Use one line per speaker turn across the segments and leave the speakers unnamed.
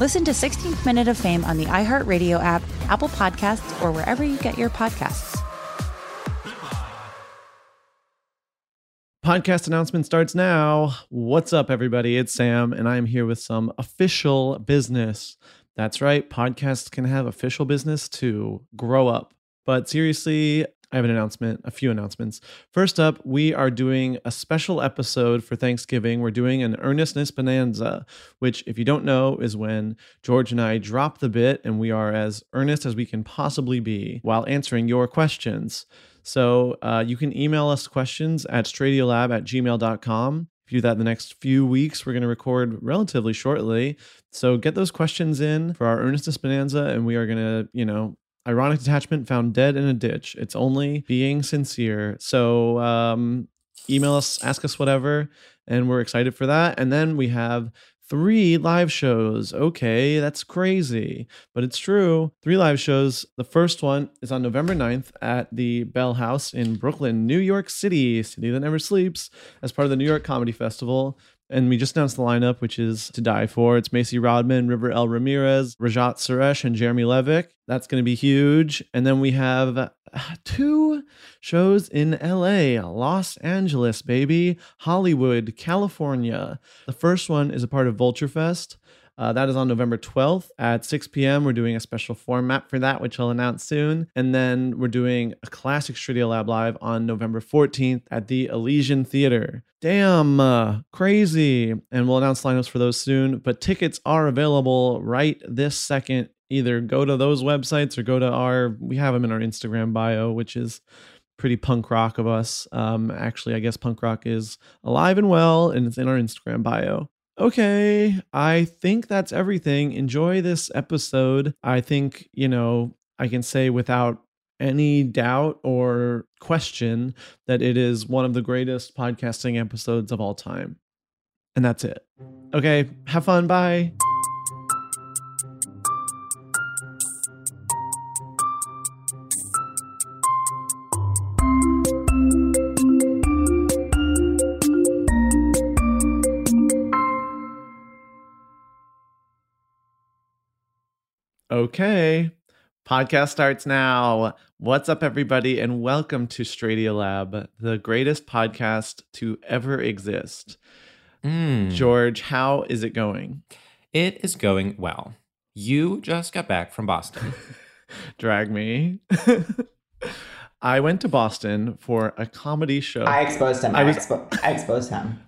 Listen to 16th Minute of Fame on the iHeartRadio app, Apple Podcasts, or wherever you get your podcasts.
Podcast announcement starts now. What's up, everybody? It's Sam, and I'm here with some official business. That's right, podcasts can have official business to grow up. But seriously, I have an announcement, a few announcements. First up, we are doing a special episode for Thanksgiving. We're doing an earnestness bonanza, which, if you don't know, is when George and I drop the bit and we are as earnest as we can possibly be while answering your questions. So uh, you can email us questions at stradiolab at gmail.com. If you do that in the next few weeks, we're going to record relatively shortly. So get those questions in for our earnestness bonanza, and we are going to, you know, ironic detachment found dead in a ditch. It's only being sincere. So um, email us, ask us whatever, and we're excited for that. And then we have three live shows. Okay, that's crazy, but it's true. Three live shows. The first one is on November 9th at the Bell House in Brooklyn, New York City, city that never sleeps, as part of the New York Comedy Festival. And we just announced the lineup, which is to die for. It's Macy Rodman, River L. Ramirez, Rajat Suresh, and Jeremy Levick. That's going to be huge. And then we have uh, two shows in LA, Los Angeles, baby, Hollywood, California. The first one is a part of Vulture Fest. Uh, that is on November 12th at 6 p.m. We're doing a special format for that, which I'll announce soon. And then we're doing a classic Stradio Lab Live on November 14th at the Elysian Theater. Damn, uh, crazy. And we'll announce lineups for those soon. But tickets are available right this second. Either go to those websites or go to our, we have them in our Instagram bio, which is pretty punk rock of us. Um, actually, I guess punk rock is alive and well, and it's in our Instagram bio. Okay, I think that's everything. Enjoy this episode. I think, you know, I can say without any doubt or question that it is one of the greatest podcasting episodes of all time. And that's it. Okay, have fun. Bye. Okay. Podcast starts now. What's up, everybody, and welcome to Stradio Lab, the greatest podcast to ever exist.
Mm.
George, how is it going?
It is going well. You just got back from Boston.
Drag me. I went to Boston for a comedy show.
I exposed him.
I
I, expo- I exposed him.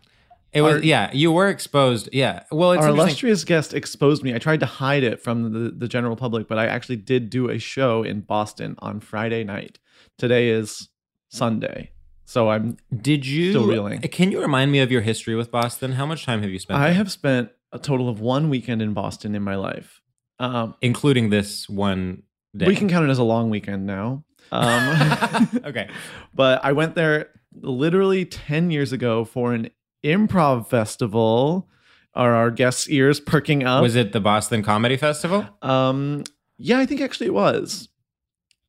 It was
Our-
yeah. You were exposed. Yeah. Well, it's
Our illustrious guest exposed me. I tried to hide it from the, the general public, but I actually did do a show in Boston on Friday night. Today is Sunday. So I'm
Did you?
Still reeling.
Can you remind me of your history with Boston? How much time have you spent?
I
there?
have spent a total of one weekend in Boston in my life. Um,
including this one day.
we can count it as a long weekend now. Um,
okay.
but I went there literally 10 years ago for an improv festival. Are our guests' ears perking up?
Was it the Boston Comedy Festival?
Um, yeah, I think actually it was.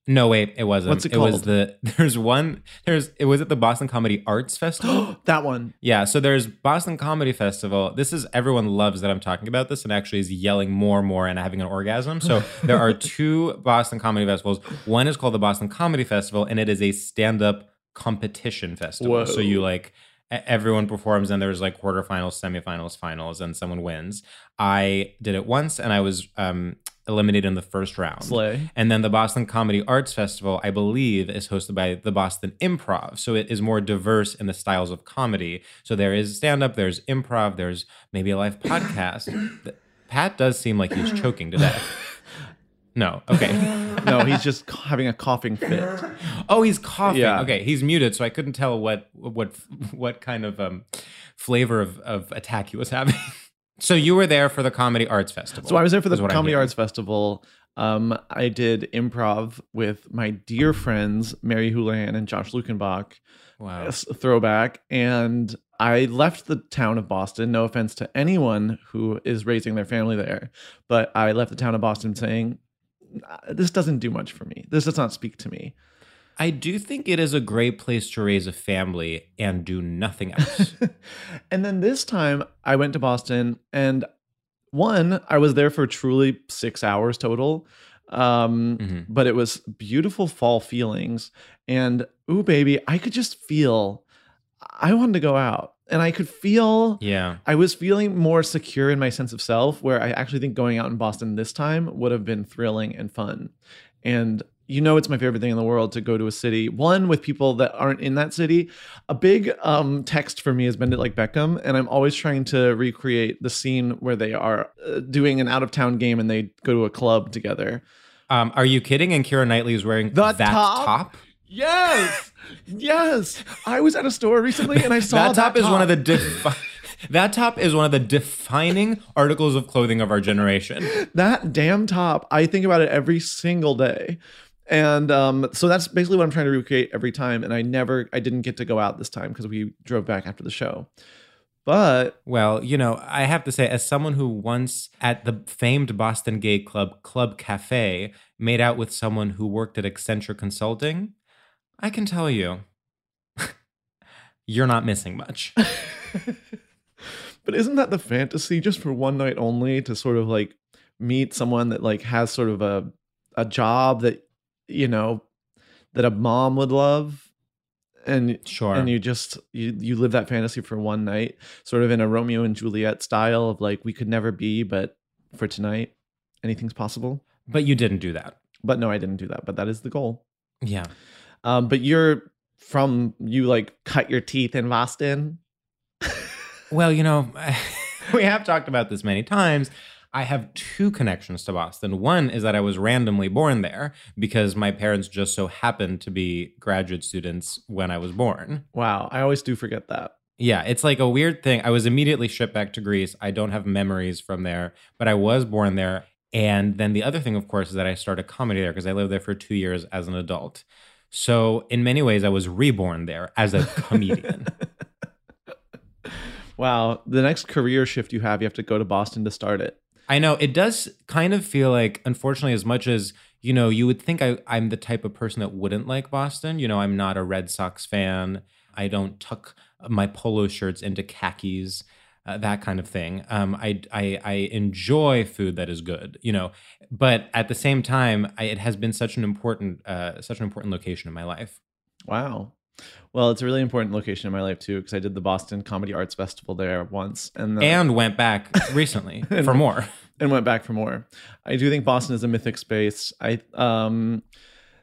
No, wait, it wasn't.
What's it called?
It was the there's one there's it was at the Boston Comedy Arts Festival.
that one.
yeah, so there's Boston Comedy Festival. This is everyone loves that I'm talking about this and actually is yelling more and more and having an orgasm. So there are two Boston Comedy Festivals. One is called the Boston Comedy Festival and it is a stand-up competition festival. So you like everyone performs and there's like quarterfinals, semifinals, finals and someone wins. I did it once and I was um eliminated in the first round.
Slay.
And then the Boston Comedy Arts Festival, I believe, is hosted by the Boston Improv. So it is more diverse in the styles of comedy. So there is stand up, there's improv, there's maybe a live podcast. Pat does seem like he's choking to death. No. Okay.
No, he's just having a coughing fit.
Oh, he's coughing.
Yeah.
Okay, he's muted, so I couldn't tell what what what kind of um, flavor of, of attack he was having. so you were there for the Comedy Arts Festival.
So I was there for the Comedy. Arts Festival. Um, I did improv with my dear friends Mary Houlihan and Josh Lukenbach.
Wow.
Throwback. And I left the town of Boston. No offense to anyone who is raising their family there, but I left the town of Boston saying, "Nah, "This doesn't do much for me. This does not speak to me."
I do think it is a great place to raise a family and do nothing else.
and then this time I went to Boston and one, I was there for truly six hours total. Um,
Mhm.
but it was beautiful fall feelings. And ooh, baby, I could just feel I wanted to go out. And I could feel
yeah.
I was feeling more secure in my sense of self, where I actually think going out in Boston this time would have been thrilling and fun. And you know, it's my favorite thing in the world to go to a city, one with people that aren't in that city. A big um, text for me has been to like Beckham, and I'm always trying to recreate the scene where they are uh, doing an out of town game and they go to a club together.
Um, are you kidding? And Keira Knightley is wearing
The
that
top?
top.
Yes, yes. I was at a store recently and I saw
That top is one of the defi- that top is one of the defining articles of clothing of our generation.
that damn top i think about it every single day and um, so that's basically what i'm trying to recreate every time and i never i didn't get to go out this time because we drove back after the show but
Well, you know, I have to say, as someone who once at the famed Boston gay club Club Cafe made out with someone who worked at Accenture Consulting, I can tell you, you're not missing much.
but isn't that the fantasy just for one night only to sort of like meet someone that like has sort of a a job that you know that a mom would love and
Sure.
and you just you you live that fantasy for one night sort of in a romeo and juliet style of like we could never be but for tonight anything's possible
but you didn't do that.
but no i didn't do that but that is the goal
Yeah.
Um but you're from you like cut your teeth in boston
Well, you know, we have talked about this many times. I have two connections to Boston. One is that I was randomly born there because my parents just so happened to be graduate students when I was born.
wow i always do forget that
Yeah, it's like a weird thing. I was immediately shipped back to Greece. I don't have memories from there, but I was born there. And then the other thing, of course, is that I started comedy there because I lived there for two years as an adult. So, in many ways, I was reborn there as a comedian.
wow the next career shift you have you have to go to boston to start it
I know it does kind of feel like, unfortunately, as much as you know, you would think I, I'm the type of person that wouldn't like Boston. You know, I'm not a Red Sox fan. I don't tuck my polo shirts into khakis, uh, that kind of thing. Um, I, I I enjoy food that is good. You know, but at the same time, I, it has been such an important uh, such an important location in my life.
Wow. Well, it's a really important location in my life too, because I did the Boston Comedy Arts Festival there once, and then,
And went back recently for more.
and went back for more. I do think Boston is a mythic space. I um,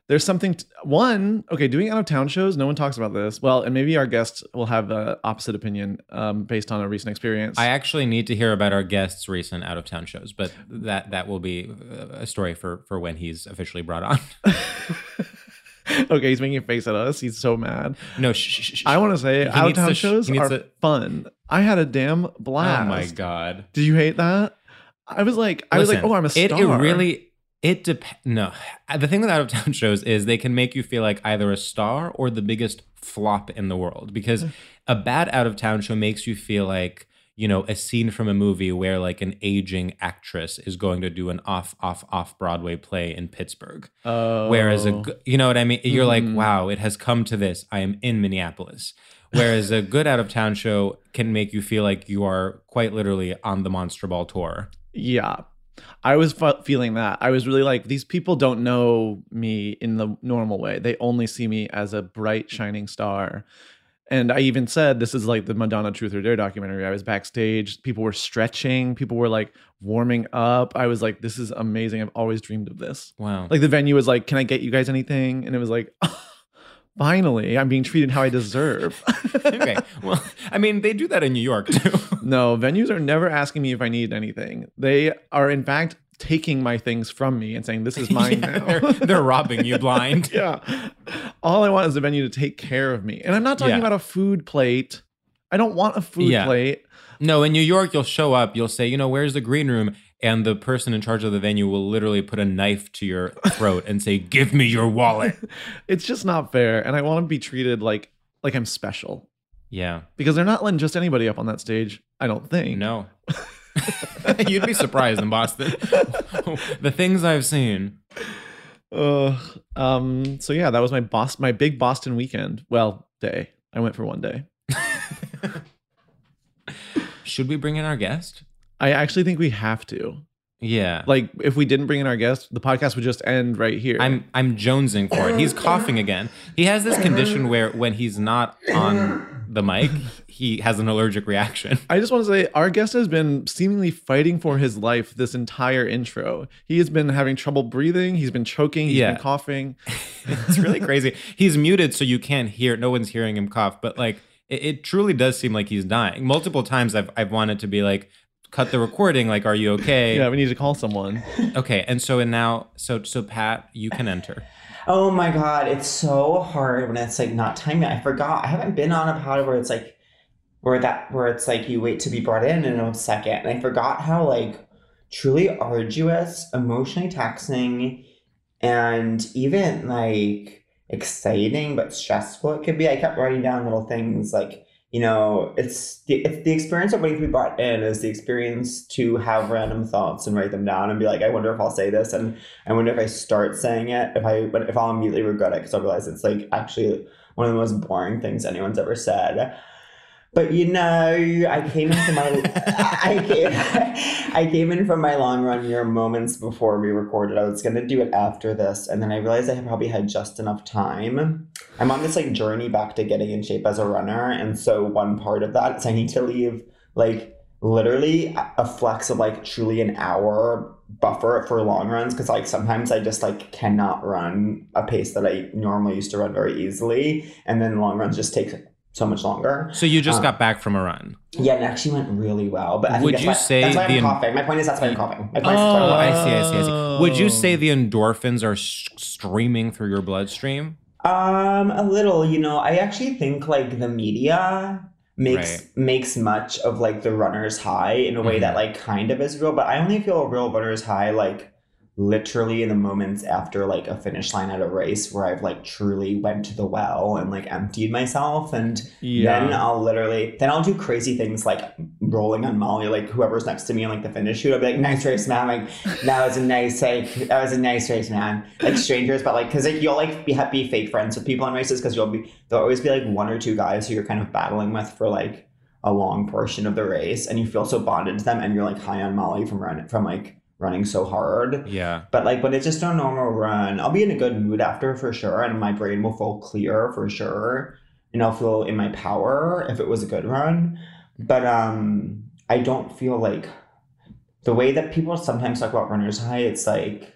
there's something t- one okay doing out of town shows no one talks about this. Well and maybe our guests will have the opposite opinion um, based on a recent experience.
I actually need to hear about our guest's recent out of town shows, but that that will be uh, a story for for when he's officially brought on.
okay he's making a face at us. He's so mad.
No, sh- sh- sh-
i want to say out of town
to
shows are
to-
fun. I had a damn blast
Oh my god!
did you hate that? I was like i was like oh i'm a star
It, it really it depends. No, the thing with out of town shows is they can make you feel like either a star or the biggest flop in the world because a bad out of town show makes you feel like you know a scene from a movie where like an aging actress is going to do an off off off Broadway play in Pittsburgh.
oh
Whereas a g- you know what I mean? You're like,
Mhm.
wow, it has come to this. I am in Minneapolis. Whereas a good out of town show can make you feel like you are quite literally on the Monster Ball tour.
Yeah. I was fe- feeling that. I was really like, these people don't know me in the normal way. They only see me as a bright, shining star. And I even said, this is like the Madonna Truth or Dare documentary. I was backstage. People were stretching. People were like warming up. I was like, this is amazing. I've always dreamed of this.
Wow.
Like the venue was like, can I get you guys anything? And it was like, finally, I'm being treated how I deserve.
okay. Well, I mean, they do that in New York too.
No, venues are never asking me if I need anything. They are, in fact, taking my things from me and saying, "This is mine
Yeah,
now."
they're, they're robbing you blind.
yeah. All I want is the venue to take care of me, and I'm not talking
Yeah.
about a food plate. I don't want a food
Yeah.
plate.
No, in New York, you'll show up, you'll say, you know, where's the green room? And the person in charge of the venue will literally put a knife to your throat and say, give me your wallet.
It's just not fair, and I want to be treated like like I'm special
Yeah.
because they're not letting just anybody up on that stage. I don't think.
No. You'd be surprised in Boston. the things I've seen.
Ugh. um. So yeah, that was my boss. My big Boston weekend. Well, day. I went for one day.
Should we bring in our guest?
I actually think we have to.
Yeah.
Like, if we didn't bring in our guest, the podcast would just end right here.
I'm I'm jonesing for it. He's coughing again. He has this condition where when he's not on the mic, he has an allergic reaction.
I just want to say our guest has been seemingly fighting for his life this entire intro. He has been having trouble breathing. He's been choking. He's
Yeah.
been coughing.
It's really crazy. He's muted so you can't hear. No one's hearing him cough, but like it, it truly does seem like he's dying. Multiple times I've I've wanted to be like cut the recording like are you okay?
Yeah, we need to call someone.
Okay. And so and now so so Pat, you can enter.
Oh my god, it's so hard when it's like not timing. I forgot. I haven't been on a pod where it's like where that where it's like you wait to be brought in in a second. And I forgot how like truly arduous, emotionally taxing, and even like exciting but stressful it could be. I kept writing down little things like you know, it's the it's the experience of waiting to be brought in is the experience to have random thoughts and write them down and be like, I wonder if I'll say this, and I wonder if I start saying it, if I but if I'll immediately regret it because I'll realize it's like actually one of the most boring things anyone's ever said. But you know, I came in from my I came I came in from my long run year moments before we recorded. I was gonna do it after this, and then I realized I probably had just enough time. I'm on this like journey back to getting in shape as a runner, and so one part of that is I need to leave like literally a flex of like truly an hour buffer for long runs because like sometimes I just like cannot run a pace that I normally used to run very easily, and then long runs just take so much longer.
So you just
Uh,
got back from a run.
Yeah, it actually went really well. But I think
Would
that's
you
why,
say
that's why
the
I'm coughing? My point is that's why I'm coughing. My point is that's
Oh,
why
I
I'm coughing.
see, I see, I see. Would you say the endorphins are s- streaming through your bloodstream?
Um, a little. You know, I actually think like the media makes
Right.
makes much of like the runner's high in a way
Mhm.
that like kind of is real, but I only feel a real runner's high like literally in the moments after like a finish line at a race where I've like truly went to the well and like emptied myself and
Yeah.
then I'll literally then I'll do crazy things like rolling on Molly, like whoever's next to me on like the finish shoot. I'll be like, nice race, man. Like that was a nice like that was a nice race, man. Like strangers, but like because like, you'll like be happy fake friends with people in races because you'll be there'll always be like one or two guys who you're kind of battling with for like a long portion of the race and you feel so bonded to them and you're like high on Molly from run from like running so hard.
Yeah.
But like when it's just a normal run, I'll be in a good mood after for sure, and my brain will feel clear for sure, and I'll feel in my power if it was a good run. But um, I don't feel like the way that people sometimes talk about runners high. It's like,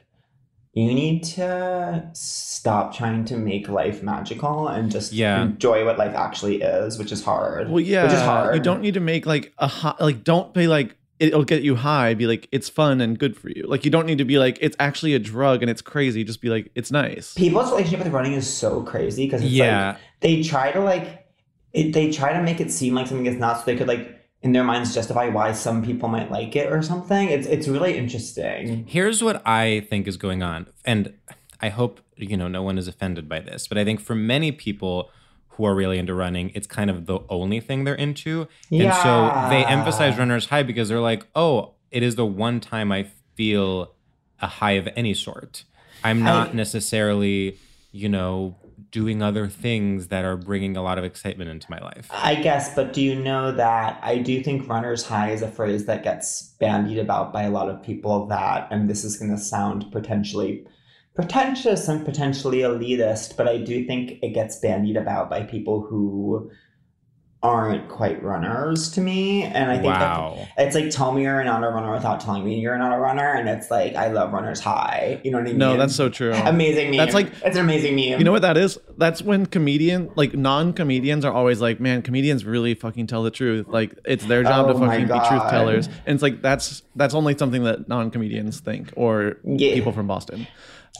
you need to stop trying to make life magical and just
Yeah.
enjoy what life actually is, which is hard.
Well, yeah,
which is hard.
you don't need to make like a high, like don't be like it'll get you high. Be like it's fun and good for you. Like you don't need to be like it's actually a drug and it's crazy. Just be like it's nice.
People's relationship with running is so crazy because
Yeah.
like they try to like it, they try to make it seem like something is not so they could like in their minds justify why some people might like it or something. It's it's really interesting.
Here's what I think is going on. And I hope, you know, no one is offended by this, but I think for many people who are really into running, it's kind of the only thing they're into. And so they emphasize runner's high because they're like, oh, it is the one time I feel a high of any sort. I'm not
I-
necessarily, you know, doing other things that are bringing a lot of excitement into my life.
I guess, but do you know that I do think runner's high is a phrase that gets bandied about by a lot of people that, and this is going to sound potentially pretentious and potentially elitist, but I do think it gets bandied about by people who aren't quite runners to me. And I think that it's like, tell me you're not a runner without telling me you're not a runner. And it's like, I love runner's high. You know what I mean?
No, that's so true.
amazing meme.
That's like-
it's an amazing meme.
You know what that is? That's when comedian, like non-comedians, are always like, "Man, comedians really fucking tell the truth. Like it's their job
Oh
to fucking be truth tellers." And it's like that's that's only something that non-comedians think, or
Yeah.
people from Boston.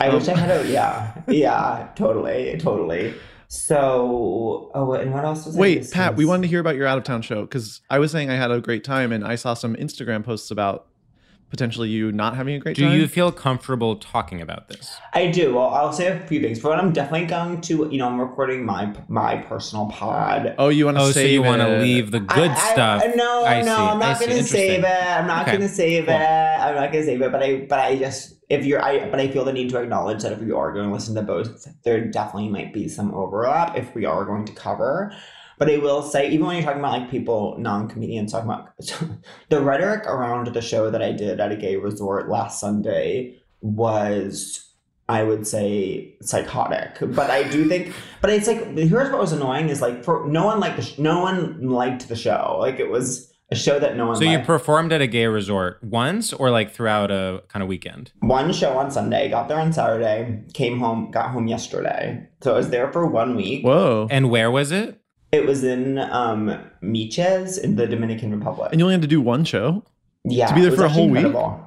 I wish I
Um,
had a yeah, yeah, totally, totally. So, oh, and what else was I
Wait, Pat, we wanted to hear about your out of town show because I was saying I had a great time, and I saw some Instagram posts about potentially you not having a great
Do
time.
you feel comfortable talking about this?
I do. Well, I'll say a few things. For one, I'm definitely going to, you know, I'm recording my my personal pod.
oh, you want to
Oh,
save
so you want to leave the good
I- I-
stuff?
no,
I
no,
see,
I'm not gonna save it. I'm not
Okay,
gonna save
cool.
it. I'm not gonna save it. But I, but I just, if you're, I, but I feel the need to acknowledge that if you are going to listen to both, there definitely might be some overlap if we are going to cover. But I will say, even when you're talking about like people, non-comedians talking about the rhetoric around the show that I did at a gay resort last Sunday was I would say psychotic, but I do think, but it's like here's what was annoying is like for no one liked the sh- no one liked the show. Like it was a show that no one.
So you performed at a gay resort once or like throughout a kind of weekend?
one show on Sunday, got there on Saturday, came home, got home yesterday. So I was there for one week.
Whoa!
And where was it?
It was in um Miches in the Dominican Republic.
And you only had to do one show.
Yeah,
To be there for a whole week?
incredible.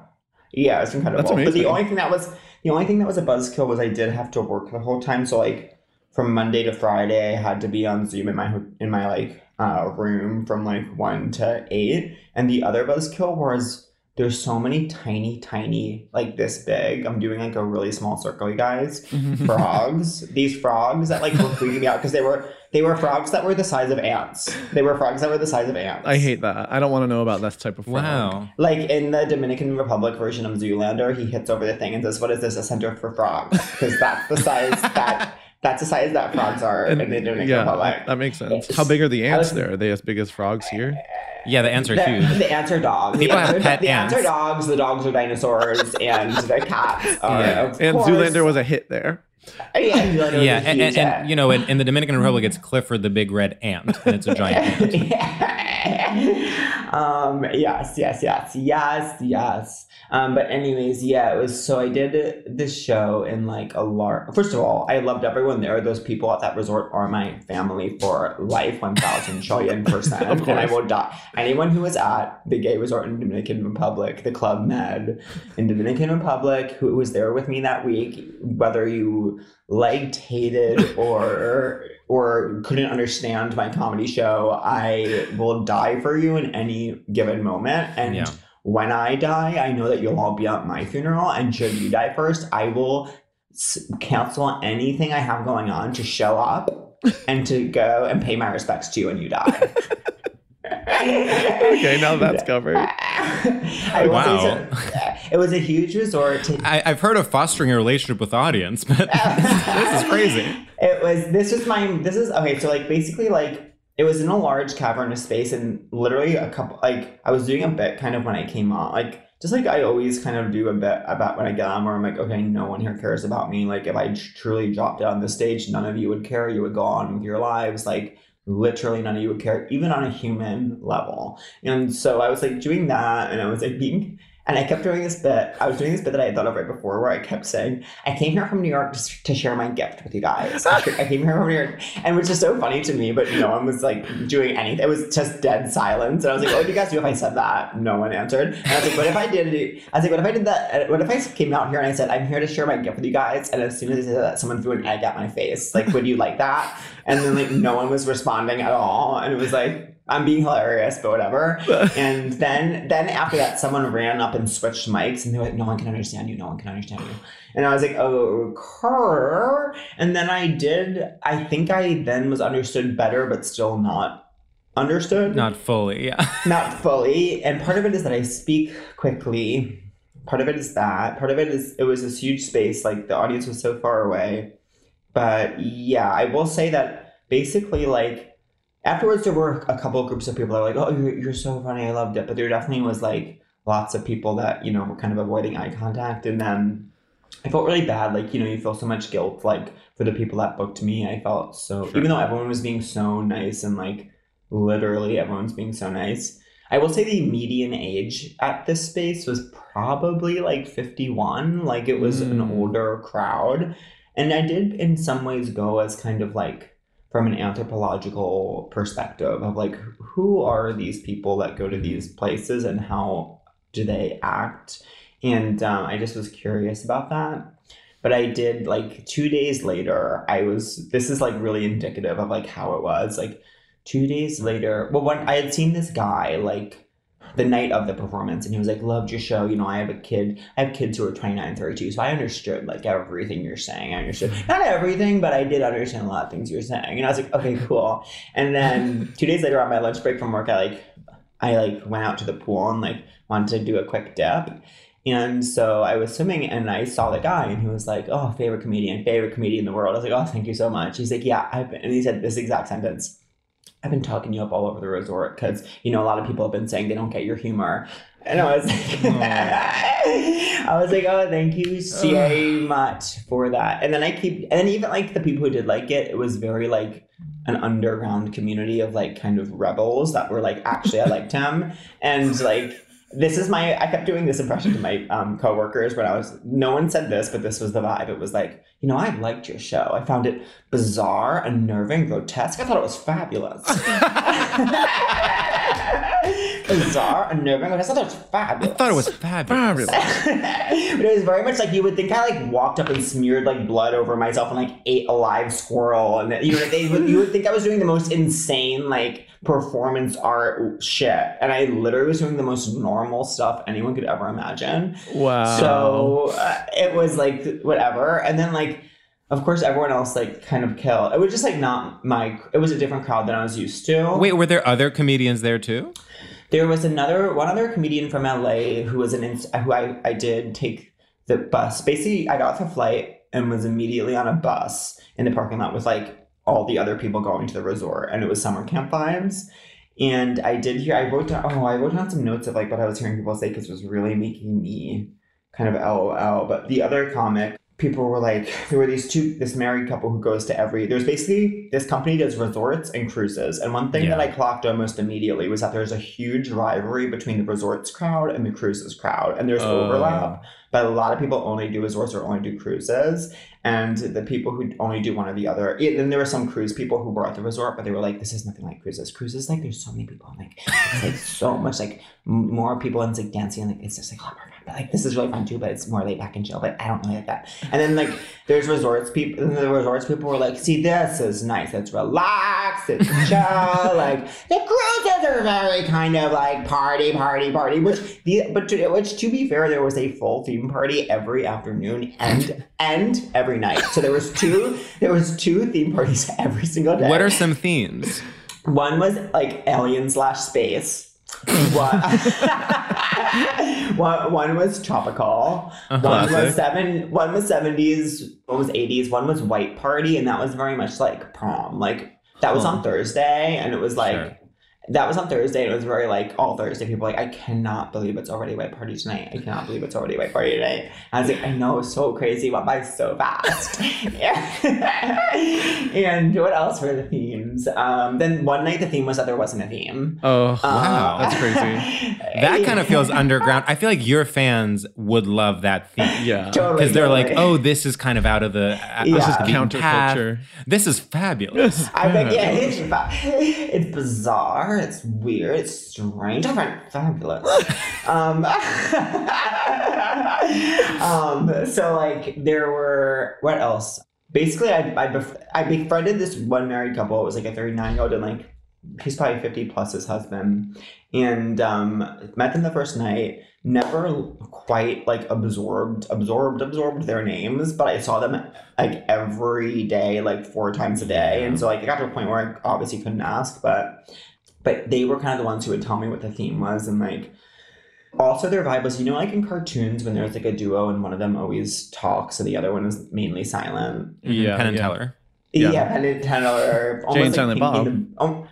Yeah, it's incredible.
That's
But the only thing that was the only thing that was a buzzkill was I did have to work the whole time. So like from Monday to Friday, I had to be on Zoom in my in my like uh, room from like one to eight. And the other buzzkill was there's so many tiny, tiny like this big. I'm doing like a really small circle, you guys. Mm-hmm. Frogs. These frogs that like were freaking me out because they were they were frogs that were the size of ants. They were frogs that were the size of ants.
I hate that. I don't want to know about that type of. frog.
Wow.
Like in the Dominican Republic version of Zoolander, he hits over the thing and says, "What is this? A center for frogs?" Because that's the size that that's the size that frogs are
And-
in the Dominican
yeah,
Republic.
that, that makes sense. How big are the ants
was-
there? Are they as big as frogs here?
Yeah, the ants are
the,
huge.
the ants are dogs.
People
the
have
are,
pet
the ants. are dogs. The dogs are dinosaurs, and the cats are.
Yeah.
Of
And
course,
Zoolander was a hit there.
Yeah, Zoolander
Yeah, and, and, and, you know, in, in the Dominican Republic, it's Clifford the big red ant, and it's a giant ant.
um yes yes yes yes yes um but anyways yeah it was so i did this show in like a large first of all i loved everyone there. Those people at that resort are my family for life 1000 trillion percent and i will die. Anyone who was at the gay resort in dominican republic the club med in dominican republic who was there with me that week whether you liked hated or or couldn't understand my comedy show i will die for you in any given moment. And
Yeah.
When i die i know that you'll all be at my funeral and should you die first i will s- cancel anything i have going on to show up and to go and pay my respects to you when you die
Okay, now that's covered.
I will say
Wow.
so- it was a huge resort to
I, I've heard of fostering a relationship with the audience, but this is crazy.
It was this is my this is okay, so like basically like it was in a large cavernous space and literally a couple like I was doing a bit kind of when I came on like just like I always kind of do a bit about when I get on where I'm like, okay, no one here cares about me. Like if I truly dropped it on the stage, none of you would care. You would go on with your lives. Like literally none of you would care, even on a human level. And so I was like doing that and I was like being And I kept doing this bit. I was doing this bit that I had thought of right before where I kept saying, I came here from New York to, to share my gift with you guys. I came here from New York. And which is so funny to me, but no one was like doing anything. It was just dead silence. And I was like, what would you guys do if I said that? No one answered. And I was like, what if I did it? I was like, what if I did that? What if I came out here and I said, I'm here to share my gift with you guys? And as soon as I said that, someone threw an egg at my face. Like, would you like that? And then like no one was responding at all. And it was like, I'm being hilarious, but whatever. and then then after that, someone ran up and switched mics, and they were like, "No one can understand you. No one can understand you." And I was like, "Oh, okay." And then I did. I think I then was understood better, but still not understood.
Not fully, yeah.
not fully. And part of it is that I speak quickly. Part of it is that. Part of it is it was this huge space. Like the audience was so far away. But yeah, I will say that basically, like afterwards there were a couple of groups of people that were like, "Oh, you're, you're so funny, I loved it," but there definitely was like lots of people that you know were kind of avoiding eye contact, and then I felt really bad. Like you know, you feel so much guilt like for the people that booked me. I felt so sure. even though everyone was being so nice and like literally everyone's being so nice. I will say the median age at this space was probably like 51. Like it was mm. an older crowd. And I did in some ways go as kind of like from an anthropological perspective of like who are these people that go to these places and how do they act? And um, i just was curious about that. But i did like two days later i was this is like really indicative of like how it was. Like two days later well when i had seen this guy like the night of the performance and he was like loved your show you know i have a kid i have kids who are 29 32 so i understood like everything you're saying i understood not everything but i did understand a lot of things you're saying and i was like okay cool and then two days later on my lunch break from work i like i like went out to the pool and like wanted to do a quick dip and so I was swimming and I saw the guy and he was like, Oh, favorite comedian, favorite comedian in the world. I was like, Oh, thank you so much. He's like, Yeah, I've been, and he said this exact sentence. I've been talking you up all over the resort because you know a lot of people have been saying they don't get your humor, and I was like, I was like, oh, thank you so much for that. And then I keep, and then even like the people who did like it, it was very like an underground community of like kind of rebels that were like, actually, I liked him, and like this is my i kept doing this impression to my um, coworkers when i was no one said this but this was the vibe. It was like you know i liked your show. I found it bizarre unnerving grotesque. I thought it was fabulous bizarre unnerving i thought it was fabulous
i thought it was fabulous,
fabulous. but it was very much like you would think i like walked up and smeared like blood over myself and like ate a live squirrel and you know they would, you would think i was doing the most insane like performance art shit. And I literally was doing the most normal stuff anyone could ever imagine.
Wow.
So uh, it was like whatever. And then like, of course, everyone else like kind of killed. It was just like not my. It was a different crowd than I was used to.
Wait, were there other comedians there too?
There was another one other comedian from LA who was an who I I did take the bus. Basically, I got off the flight and was immediately on a bus in the parking lot with like all the other people going to the resort and it was summer camp vibes and i did hear i wrote down oh i wrote down some notes of like what i was hearing people say because it was really making me kind of lol but the other comic people were like there were these two this married couple who goes to every there's basically this company does resorts and cruises and one thing yeah. that i clocked almost immediately was that there's a huge rivalry between the resorts crowd and the cruises crowd and there's uh. overlap but a lot of people only do resorts or only do cruises and the people who only do one or the other. And there were some cruise people who were at the resort, but they were like, "This is nothing like cruises. Cruises like there's so many people, like it's like so much like more people and it's like dancing, and like it's just like a lot more fun. But like this is really fun too, but it's more laid back and chill. But I don't really like that. And then like there's resorts people, and the resorts people were like, "See, this is nice. It's relaxed. It's chill. like the cruises are very kind of like party, party, party." Which the but to, which to be fair, there was a full theme party every afternoon and and every every night. So there was two there was two theme parties every single day.
What are some themes?
One was like alien slash space. one, one, was tropical. Uh-huh. One was seven. One was seventies. One was eighties. One was white party, and that was very much like prom. Like that was on Thursday, and it was like, sure. That was on Thursday. And it was very like all Thursday. People were like, I cannot believe it's already white party tonight. I cannot believe it's already white party tonight. I was like, I know, it's so crazy. Went by so fast. and what else were the themes? Um, then one night the theme was that there wasn't a theme.
Oh,
Wow.
that's crazy.
That kind of feels underground. I feel like your fans would love that theme.
Yeah.
Totally.
Because they're like, oh, this is kind of out of the uh,
This is
the beaten path.
counterculture.
This is fabulous.
I'm like, yeah, it's, fa- it's bizarre, it's weird, it's strange, I find fabulous. um, um, so like there were what else? Basically, I I, bef- I befriended this one married couple. It was like a 39 year old and like he's probably 50 plus his husband, and um, met them the first night. Never quite like absorbed, absorbed, absorbed their names, but I saw them like every day, like four times a day, and so like it got to a point where I obviously couldn't ask, but but they were kind of the ones who would tell me what the theme was, and like also their vibe was you know like in cartoons when there's like a duo and one of them always talks and the other one is mainly silent.
Yeah,
Penn and
yeah.
Teller.
Yeah.
Yeah, Penn and Teller.
Jay and
almost
Silent
Pinky
Bob.
and the- oh,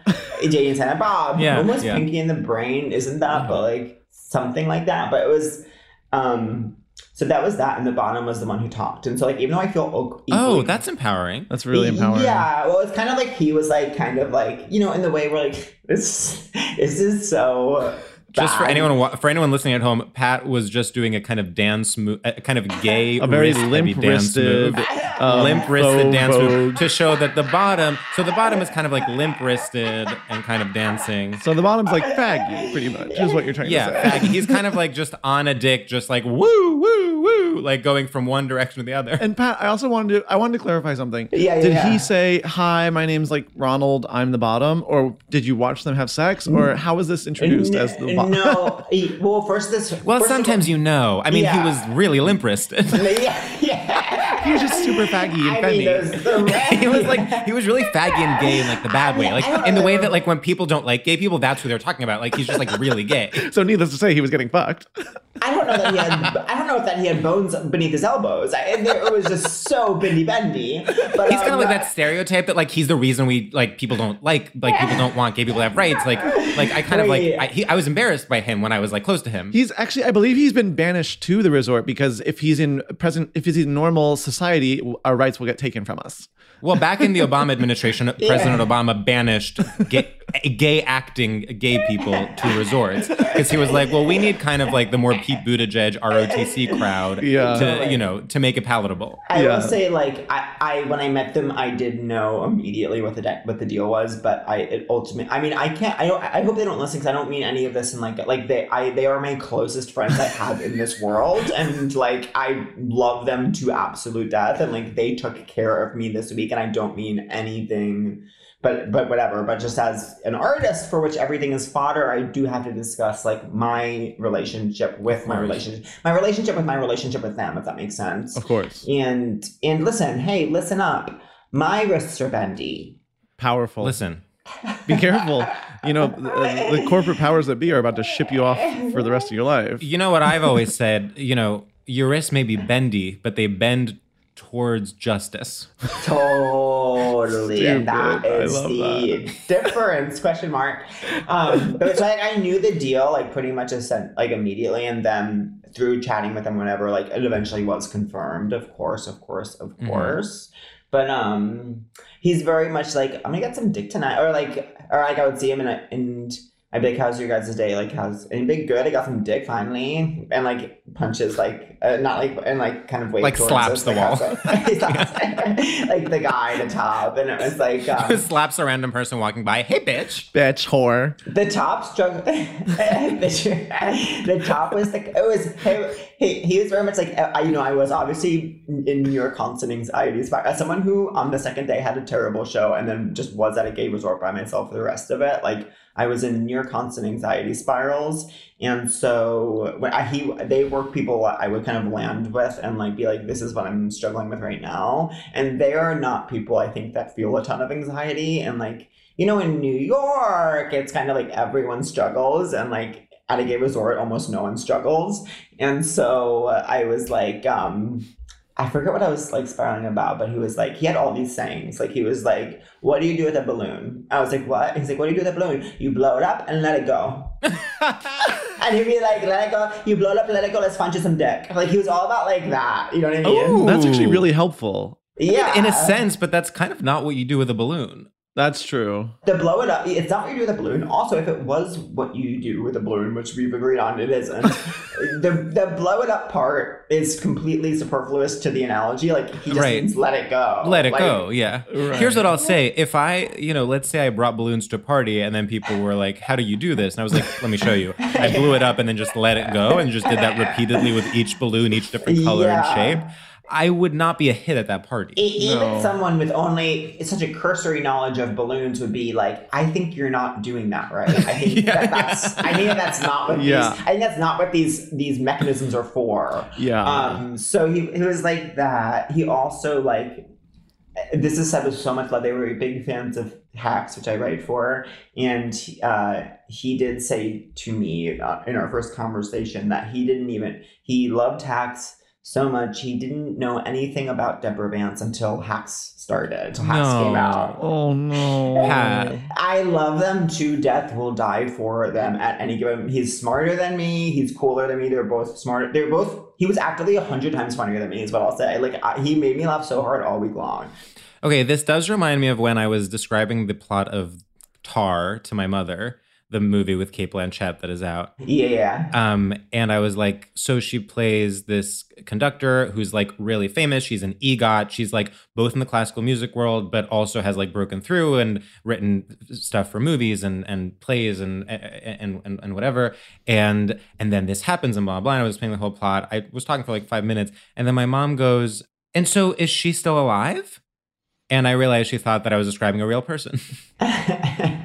Jay and Silent Bob.
Yeah,
almost
yeah.
Pinky in the Brain, isn't that? But like something like that. But it was, um. So that was that, and the bottom was the one who talked. And so like even though I feel o-
Oh, that's empowering.
That's really empowering.
Yeah, well, it's kind of like he was like kind of like you know in the way where like this this is so.
Just for anyone for anyone listening at home, Pat was just doing a kind of dance move, a kind of gay,
A very limp
dance
wristed,
move.
Um,
limp wristed dance move to show that the bottom. So the bottom is kind of like limp wristed and kind of dancing.
So the bottom's like faggy, pretty much, is what you're trying
Yeah,
to say.
Yeah, faggy. he's kind of like just on a dick, just like woo, woo, woo, like going from one direction to the other.
And Pat, I also wanted to I wanted to clarify something.
Yeah, yeah,
Did
yeah.
he say, "Hi, my name's like Ronald. I'm the bottom," or did you watch them have sex, or how was this introduced as the bottom?
no, well, first this.
well,
first
sometimes you know. I mean, he was really limp wristed.
yeah, yeah.
he was just super faggy and
I mean,
fenny.
he was like he was really faggy and gay in like the bad way, like
I don't
in the way that like when people don't like gay people, that's who they're talking about. Like he's just like really gay.
so needless to say, he was getting fucked.
I don't know that he had. I don't know if that he had bones beneath his elbows. I, it was just so bendy bendy. But
He's kind
um,
of like that stereotype that like he's the reason we like people don't like like people don't want gay people to have rights. Like like I kind of like I, he, I was embarrassed by him when I was like close to him.
He's actually, I believe, he's been banished to the resort because if he's in present, if he's in normal society, our rights will get taken from us.
Well, back in the Obama administration, President Obama banished gay, gay acting gay people to resorts because he was like, "Well, we need kind of like the more Pete Buttigieg ROTC crowd
Yeah.
to you know to make it palatable."
I
Yeah.
will say, like, I, I when I met them, I did know immediately what the de- what the deal was, but I it ultimately, I mean, I can't. I don't. I hope they don't listen because I don't mean any of this. And like, like they, I they are my closest friends I have in this world, and like I love them to absolute death, and like they took care of me this week, and I don't mean anything. But but whatever. But just as an artist for which everything is fodder, I do have to discuss like my relationship with my relationship, my relationship with my relationship with them, if that makes sense.
Of course,
And and listen, hey, listen up. My wrists are bendy.
powerful.
Listen,
be careful. You know, the, the corporate powers that be are about to ship you off for the rest of your life.
you know what I've always said. You know, your wrists may be bendy, but they bend towards justice.
Totally. and that
Stupid. I
is
love
the difference. Question mark. Um but it's like I knew the deal like pretty much as sent like immediately and then through chatting with them whenever like it eventually was confirmed, of course, of course, of
Mhm.
course. But um he's very much like, I'm gonna get some dick tonight or like or like I would see him and I, and I'd be like, "How's your guys' day? Like, how's and he'd be good? I got some dick finally." And like punches, like uh, not like and like kind of waves
Like slaps the
like,
wall.
outside. He slaps- like the guy at the top, and it was like um,
Slaps a random person walking by. Hey, bitch.
Bitch, whore.
the top struggle. the, the top was like it was. He, he was very much like I, you know I was obviously in your constant anxiety spot as someone who on the second day had a terrible show and then just was at a gay resort by myself for the rest of it. Like I was in near constant anxiety spirals, and so when I, he they were people I would kind of land with and like be like, this is what I'm struggling with right now, and they are not people I think that feel a ton of anxiety and like you know in New York it's kind of like everyone struggles and like at a gay resort almost no one struggles and so uh, I was like um I forget what I was like spiraling about, but he was like, he had all these sayings. Like he was like, "What do you do with a balloon?" I was like, "What?" He's like, "What do you do with a balloon? You blow it up and let it go." and he'd be like, "Let it go. You blow it up, let it go. Let's punch you some dick." Like he was all about like that. You know what I mean?
Ooh.
That's actually really helpful.
Yeah.
In a sense, but that's kind of not what you do with a balloon.
That's true.
To blow it up, it's not what you do with a balloon. Also, if it was what you do with a balloon, which we've agreed on, it isn't. the the blow it up part is completely superfluous to the analogy. Like he just
Right.
means let it go.
Let it
Like,
go. Yeah.
Right.
Here's what I'll say. If I, you know, let's say I brought balloons to a party and then people were like, how do you do this? And I was like, let me show you. I blew it up and then just let it go and just did that repeatedly with each balloon, each different color
Yeah.
and shape. I would not be a hit at that party.
Even
No.
someone with only such a cursory knowledge of balloons would be like, I think you're not doing that right. I think
Yeah.
that that's I think that that's not what
Yeah.
these I think that's not what these these mechanisms are for.
Yeah.
Um so he, he was like that. He also like this is said with so much love. They were big fans of hacks, which I write for, and uh, he did say to me uh, in our first conversation that he didn't even he loved hacks so much he didn't know anything about Deborah Vance until hacks started, until hacks
No.
came out.
oh no.
I love them to death. Will die for them at any given. He's smarter than me. He's cooler than me. They're both smarter. They're both. He was actively a hundred times funnier than me. Is what I'll say. Like I, he made me laugh so hard all week long.
Okay, this does remind me of when I was describing the plot of Tar to my mother, the movie with Cate Blanchett that is out.
Yeah, yeah.
Um, and I was like, so she plays this conductor who's like really famous. She's an EGOT. She's like both in the classical music world, but also has like broken through and written stuff for movies and and plays and and and, and whatever. And and then this happens and blah blah. And I was playing the whole plot. I was talking for like five minutes, and then my mom goes, "And so is she still alive?" And I realized she thought that I was describing a real person.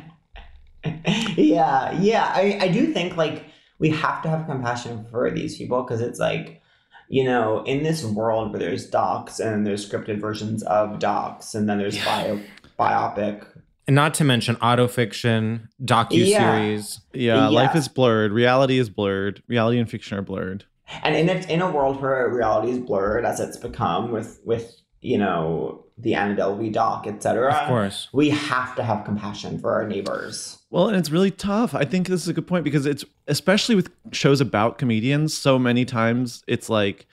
yeah, yeah. I, I do think like we have to have compassion for these people because it's like, you know, in this world where there's docs and there's scripted versions of docs and then there's bio, biopic.
And not to mention autofiction, docu-series.
Yeah, life is blurred. Reality is blurred. Reality and fiction are blurred.
And in a, in a world where reality is blurred as it's become with with you know the Anna Delvey doc, etc.
Of course.
we have to have compassion for our neighbors.
Well, and it's really tough. I think this is a good point because it's especially with shows about comedians, so many times it's like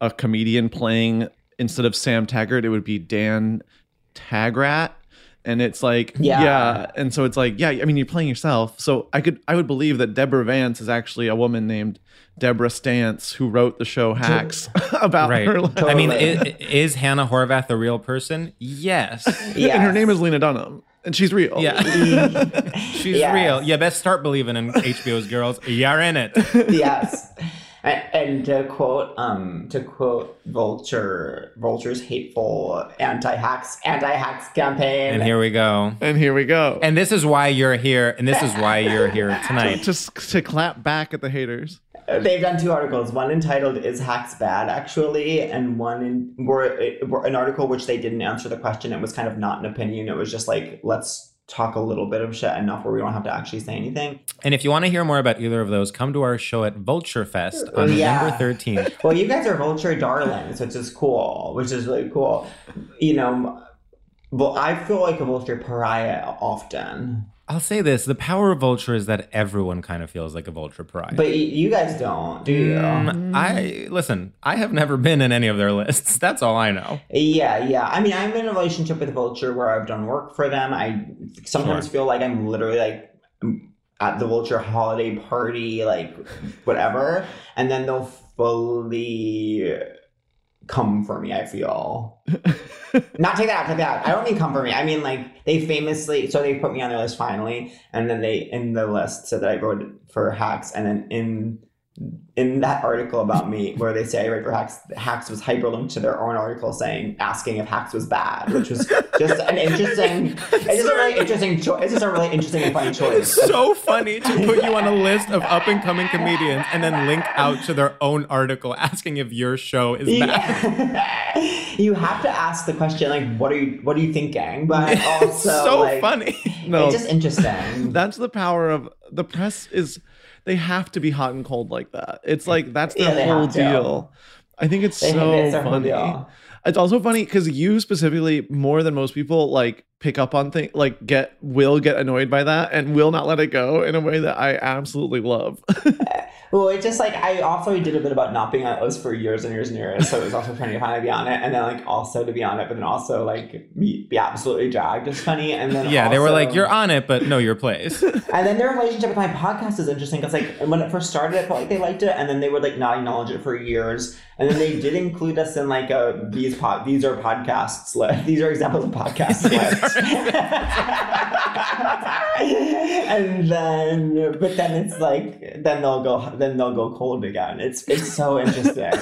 a comedian playing instead of Sam Taggart, it would be Dan Tagrat. And it's like,
Yeah.
yeah. And so it's like, yeah, I mean, you're playing yourself. So I could, I would believe that Deborah Vance is actually a woman named Deborah Stance who wrote the show Hacks about
Right.
her life.
I mean,
Totally.
i- is Hannah Horvath a real person? Yes.
Yeah,
And her name is Lena Dunham. And she's real.
Yeah. She's
Yes.
real. Yeah, best start believing in HBO's girls. You're in it.
yes. And, and to quote, um, to quote Vulture, Vulture's hateful anti-hacks, anti-hacks campaign.
And here we go.
And here we go.
And this is why you're here. And this is why you're here tonight.
just to clap back at the haters.
They've done two articles. One entitled "Is Hacks Bad?" actually, and one in, were, were an article which they didn't answer the question. It was kind of not an opinion. It was just like let's talk a little bit of shit enough where we don't have to actually say anything.
And if you want to hear more about either of those, come to our show at Vulture Fest on oh,
Yeah.
November 13th.
Well, you guys are vulture darlings, which is cool, which is really cool. You know, well, I feel like a vulture pariah often,
I'll say this the power of Vulture is that everyone kind of feels like a Vulture pride.
but you guys don't, do you?
Mm, I listen, I have never been in any of their lists. That's all I know.
Yeah, yeah. I mean, I'm in a relationship with Vulture where I've done work for them. I sometimes
Sure.
feel like I'm literally like at the Vulture holiday party, like whatever, and then they'll fully come for me. I feel not take that out, take that out. I don't mean come for me. I mean like they famously. So they put me on their list finally, and then they in the list said that I wrote for hacks, and then in in that article about me where they say I write for Hacks, Hacks was hyperlinked to their own article saying asking if Hacks was bad, which was just an interesting. It's just a really interesting choice. It's just a really interesting and funny choice.
It's so funny to put you on a list of up and coming comedians and then link out to their own article asking if your show is bad.
Yeah. you have to ask the question like, what are you, what are you thinking? But also,
It's so
like,
funny.
No,
It's just interesting.
that's the power of the press is they have to be hot and cold like that. It's like that's
Yeah,
their
they
whole deal. I think it's
They-
so
it's
funny. It's also funny because you specifically, more than most people, like pick up on things, like get will get annoyed by that and will not let it go in a way that I absolutely love.
Well, it just like I also did a bit about not being on O's for years and years and years, so it was also funny to finally be on it, and then like also to be on it, but then also like be, be absolutely dragged is funny, and then
Yeah, they were like, "You're on it, but know your place."
And then their relationship with my podcast is interesting because, like, when it first started, I felt like they liked it, and then they would like not acknowledge it for years, and then they did include us in like a these pod these are podcasts list. These are examples of podcasts list. and then, but then it's like then they'll go then they'll go cold again. It's it's so interesting.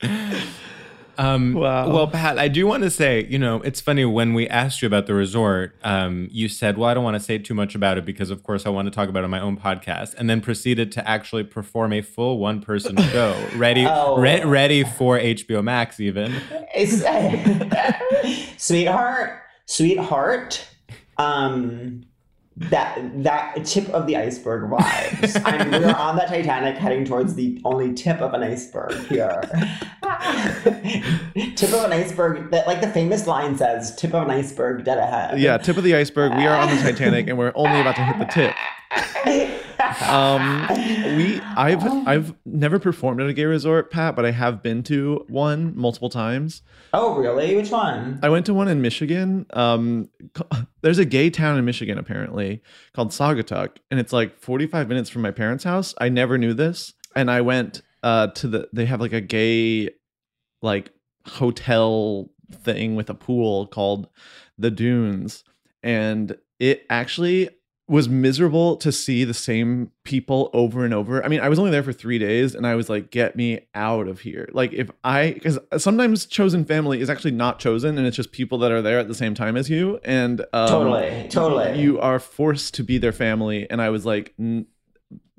Um,
Wow.
Well, Pat, I do want to say, you know, it's funny when we asked you about the resort, um, you said, well, I don't want to say too much about it because, of course, I want to talk about it on my own podcast, and then proceeded to actually perform a full one person show, ready,
Oh.
re- ready for HBO Max, even.
It's, sweetheart, sweetheart. Um, that that tip of the iceberg vibes. I mean, we're on the Titanic, heading towards the only tip of an iceberg here. tip of an iceberg. That like the famous line says, "Tip of an iceberg, dead ahead."
yeah, tip of the iceberg. We are on the Titanic and we're only about to hit the tip. Um, we I've I've never performed at a gay resort, Pat, but I have been to one multiple times.
Oh, really? Which one?
I went to one in Michigan. Um, there's a gay town in Michigan apparently called Saugatuck, and it's like 45 minutes from my parents' house. I never knew this, and I went uh to the. They have like a gay, like hotel thing with a pool called the Dunes, and it actually was miserable to see the same people over and over. I mean, I was only there for three days and I was like, get me out of here. Like, if I, because sometimes chosen family is actually not chosen and it's just people that are there at the same time as you. And um,
Totally, totally.
You are forced to be their family. And I was like, n-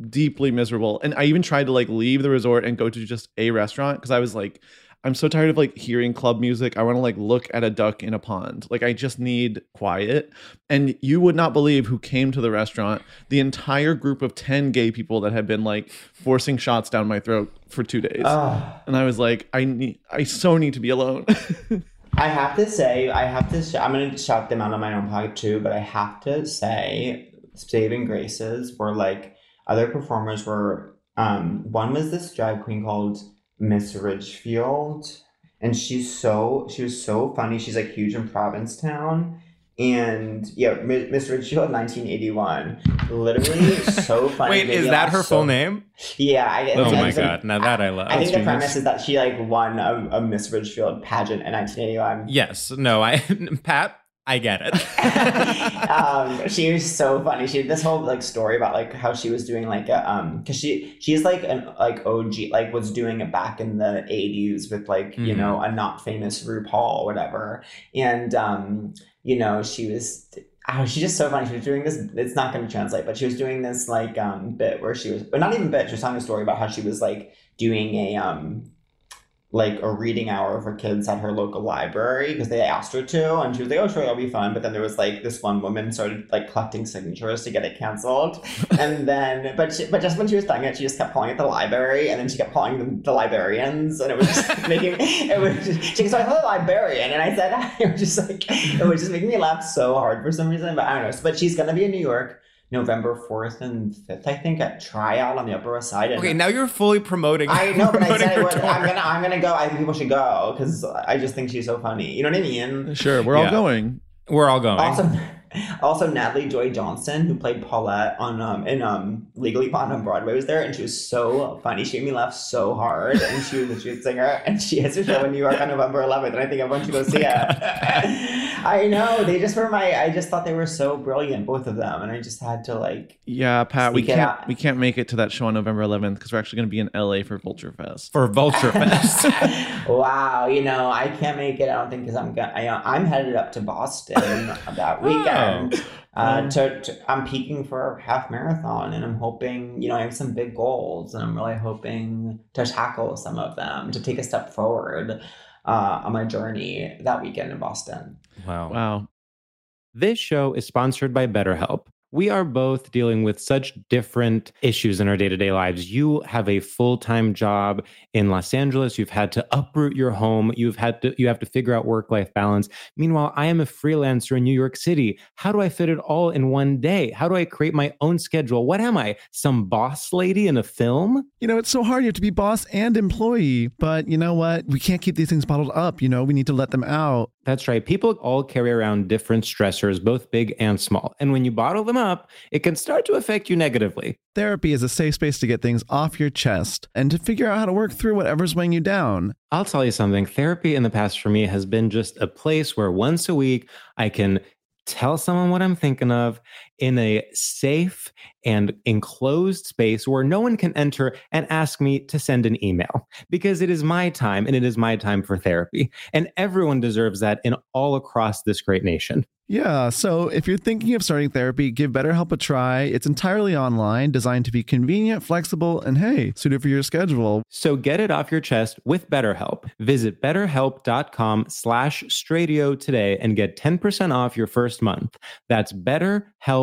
deeply miserable. And I even tried to like leave the resort and go to just a restaurant because I was like, I'm so tired of like hearing club music. I want to like look at a duck in a pond. Like I just need quiet. And you would not believe who came to the restaurant. The entire group of 10 gay people that had been like forcing shots down my throat for 2 days.
Ah.
and I was like, I need I so need to be alone.
I have to say, I have to. Sh- I'm going to shout them out on my own podcast too, but I have to say, Saving Graces were like other performers were. Um, one was this drag queen called Miss Richfield, and she's so she was so funny. She's like huge in Provincetown. And yeah, Miss Richfield, 1981. Literally so funny.
Wait,
made
is that her
so-
full name?
Yeah. I,
Oh
I-
my
I-
god! Now that I love.
I think the
genius.
premise is that she like won a, a Miss Richfield pageant in 1981.
Yes. No. I. Pat. I get it.
um, she was so funny. She had this whole like story about like how she was doing like a um because she she's like an like OG like was doing it back in the eighties with like you
Mhm.
know a not famous RuPaul or whatever, and um you know she was. Oh, she's just so funny. She was doing this. It's not going to translate, but she was doing this like um bit where she was, but not even bit. She was telling a story about how she was like doing a um like a reading hour for kids at her local library because they asked her to and she was like oh sure that'll be fun. But then there was like this one woman started like collecting signatures to get it canceled. And then but she, but just when she was done it she just kept calling it the library and then she kept calling them the librarians and it was just making it was just, she goes oh the librarian and I said it was just like it was just making me laugh so hard for some reason but I don't know. But she's gonna be in New York November 4th and 5th I think at Triad on the Upper West Side and
okay, now you're fully promoting.
I know, but I said I
her
would, I'm gonna, I'm gonna go. I think people should go because I just think she's so funny. You know what I mean?
sure, we're all going.
We're all going.
Also, also Natalie Joy Johnson, who played Paulette on um in um Legally Blonde on Broadway, was there, and she was so funny. She made me laugh so hard, and she was a good singer. And she has a show in New York on November 11th, and I think everyone should go see it. I know they just were my. I just thought they were so brilliant, both of them, and I just had to like.
Yeah, Pat, we can't we can't make it to that show on November 11th because we're actually going to be in LA for Vulture Fest.
for Vulture Fest.
Wow, you know, I can't make it. I don't think because I'm gonna. I, I'm headed up to Boston that weekend. Uh, to, to I'm peaking for a half marathon, and I'm hoping. You know, I have some big goals, and I'm really hoping to tackle some of them to take a step forward uh, on my journey that weekend in Boston.
wow.
Wow.
This show is sponsored by BetterHelp. We are both dealing with such different issues in our day to day lives. You have a full time job in Los Angeles. You've had to uproot your home. You've had to, you have to figure out work life balance. Meanwhile, I am a freelancer in New York City. How do I fit it all in one day? How do I create my own schedule? What am I? Some boss lady in a film?
You know, it's so hard. You have to be boss and employee. But you know what? We can't keep these things bottled up. You know, we need to let them out.
That's right. People all carry around different stressors, both big and small. And when you bottle them up, it can start to affect you negatively.
Therapy is a safe space to get things off your chest and to figure out how to work through whatever's weighing you down.
I'll tell you something therapy in the past for me has been just a place where once a week I can tell someone what I'm thinking of in a safe and enclosed space where no one can enter and ask me to send an email because it is my time and it is my time for therapy. And everyone deserves that in all across this great nation.
Yeah, so if you're thinking of starting therapy, give BetterHelp a try. It's entirely online, designed to be convenient, flexible, and hey, suited for your schedule.
So get it off your chest with BetterHelp. Visit betterhelp.com slash stradio today and get 10% off your first month. That's betterhelp,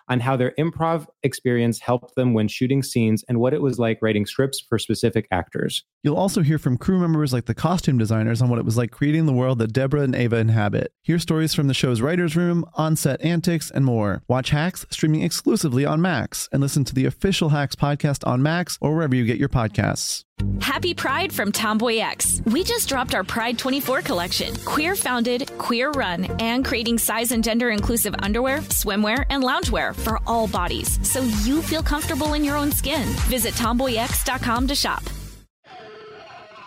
on how their improv experience helped them when shooting scenes and what it was like writing scripts for specific actors.
You'll also hear from crew members like the costume designers on what it was like creating the world that Deborah and Ava inhabit. Hear stories from the show's writer's room, on set antics, and more. Watch Hacks streaming exclusively on Max and listen to the official Hacks podcast on Max or wherever you get your podcasts.
Happy Pride from TomboyX. We just dropped our Pride 24 collection. Queer founded, queer run, and creating size and gender inclusive underwear, swimwear, and loungewear for all bodies so you feel comfortable in your own skin. Visit tomboyx.com to shop.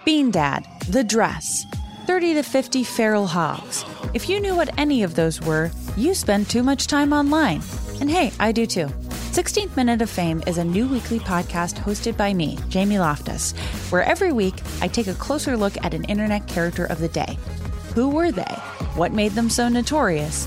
Bean Dad, The Dress, 30 to 50 Feral Hogs. If you knew what any of those were, you spend too much time online. And hey, I do too. 16th Minute of Fame is a new weekly podcast hosted by me, Jamie Loftus, where every week I take a closer look at an internet character of the day. Who were they? What made them so notorious?